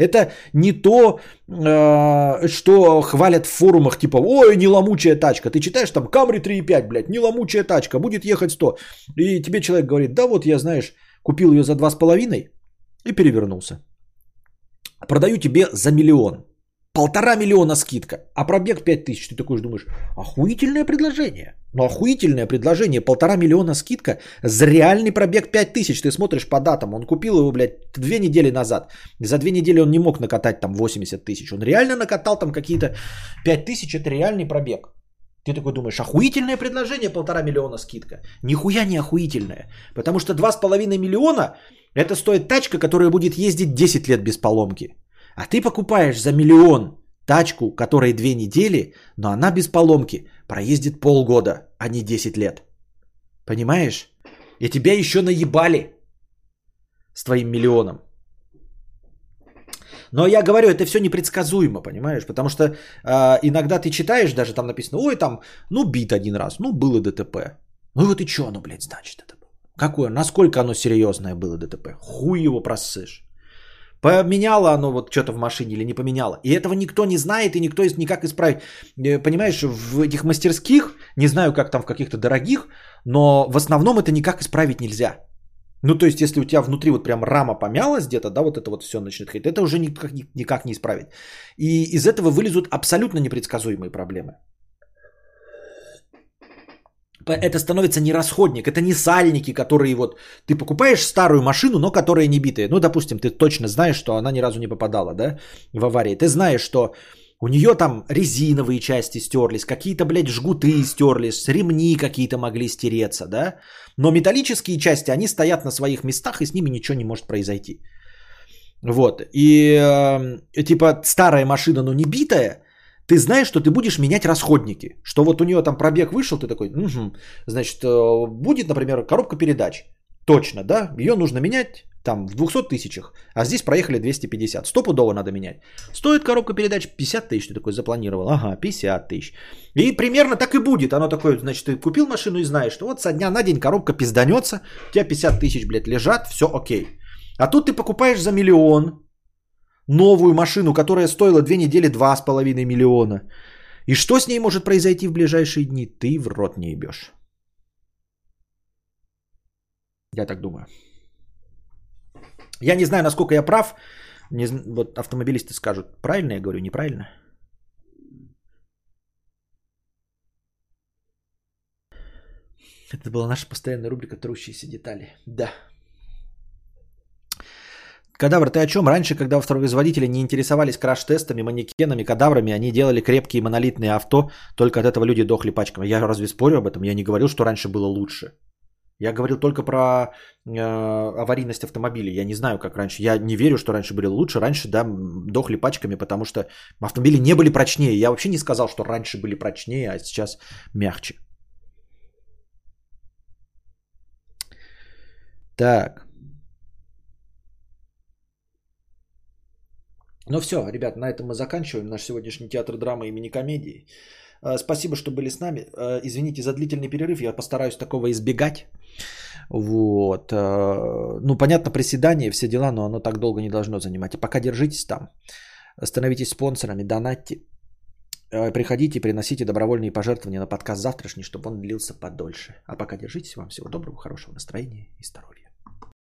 Это не то, э, что хвалят в форумах, типа, ой, не ломучая тачка. Ты читаешь там Camry 3.5, блядь, не ломучая тачка, будет ехать 100. И тебе человек говорит, да вот я, знаешь, купил ее за 2,5 и перевернулся. Продаю тебе за миллион. Полтора миллиона скидка, а пробег 5 тысяч. Ты такой же думаешь, охуительное предложение. Ну, охуительное предложение. Полтора миллиона скидка за реальный пробег 5 тысяч. Ты смотришь по датам. Он купил его, блядь, две недели назад. За две недели он не мог накатать там 80 тысяч. Он реально накатал там какие-то 5 тысяч. Это реальный пробег. Ты такой думаешь, охуительное предложение, полтора миллиона скидка. Нихуя не охуительное. Потому что 2,5 миллиона это стоит тачка, которая будет ездить 10 лет без поломки. А ты покупаешь за миллион тачку, которой две недели, но она без поломки, проездит полгода, а не 10 лет. Понимаешь? И тебя еще наебали с твоим миллионом. Но я говорю, это все непредсказуемо, понимаешь? Потому что э, иногда ты читаешь, даже там написано, ой, там, ну, бит один раз, ну, было ДТП. Ну, вот и что оно, блядь, значит это было? Какое? Насколько оно серьезное было ДТП? Хуй его просышь. Поменяло оно вот что-то в машине или не поменяло. И этого никто не знает и никто никак исправить. Э, понимаешь, в этих мастерских, не знаю, как там в каких-то дорогих, но в основном это никак исправить нельзя. Ну, то есть, если у тебя внутри вот прям рама помялась где-то, да, вот это вот все начнет ходить, это уже никак, никак не исправить. И из этого вылезут абсолютно непредсказуемые проблемы. Это становится не расходник, это не сальники, которые вот... Ты покупаешь старую машину, но которая не битая. Ну, допустим, ты точно знаешь, что она ни разу не попадала, да, в аварии. Ты знаешь, что у нее там резиновые части стерлись, какие-то, блядь, жгуты стерлись, ремни какие-то могли стереться, да. Но металлические части, они стоят на своих местах, и с ними ничего не может произойти. Вот. И э, типа старая машина, но не битая, ты знаешь, что ты будешь менять расходники. Что вот у нее там пробег вышел, ты такой, угу. значит, э, будет, например, коробка передач. Точно, да, ее нужно менять там в 200 тысячах, а здесь проехали 250. Стопудово надо менять. Стоит коробка передач 50 тысяч, ты такой запланировал. Ага, 50 тысяч. И примерно так и будет. Оно такое, значит, ты купил машину и знаешь, что вот со дня на день коробка пизданется, у тебя 50 тысяч, блядь, лежат, все окей. А тут ты покупаешь за миллион, новую машину, которая стоила две недели 2,5 миллиона. И что с ней может произойти в ближайшие дни? Ты в рот не ебешь. Я так думаю. Я не знаю, насколько я прав. Не, вот автомобилисты скажут, правильно я говорю, неправильно. Это была наша постоянная рубрика «Трущиеся детали». Да. Кадавр, ты о чем? Раньше, когда автопроизводители не интересовались краш-тестами, манекенами, кадаврами, они делали крепкие монолитные авто, только от этого люди дохли пачками. Я разве спорю об этом? Я не говорил, что раньше было лучше. Я говорил только про э, аварийность автомобилей. Я не знаю, как раньше. Я не верю, что раньше было лучше. Раньше, да, дохли пачками, потому что автомобили не были прочнее. Я вообще не сказал, что раньше были прочнее, а сейчас мягче. Так. Ну все, ребят, на этом мы заканчиваем наш сегодняшний театр драмы и мини-комедии. Э, спасибо, что были с нами. Э, извините за длительный перерыв, я постараюсь такого избегать. Вот. Э, ну, понятно, приседания, все дела, но оно так долго не должно занимать. И пока держитесь там. Становитесь спонсорами, донатьте. Приходите, приносите добровольные пожертвования на подкаст завтрашний, чтобы он длился подольше. А пока держитесь. Вам всего доброго, хорошего настроения и здоровья.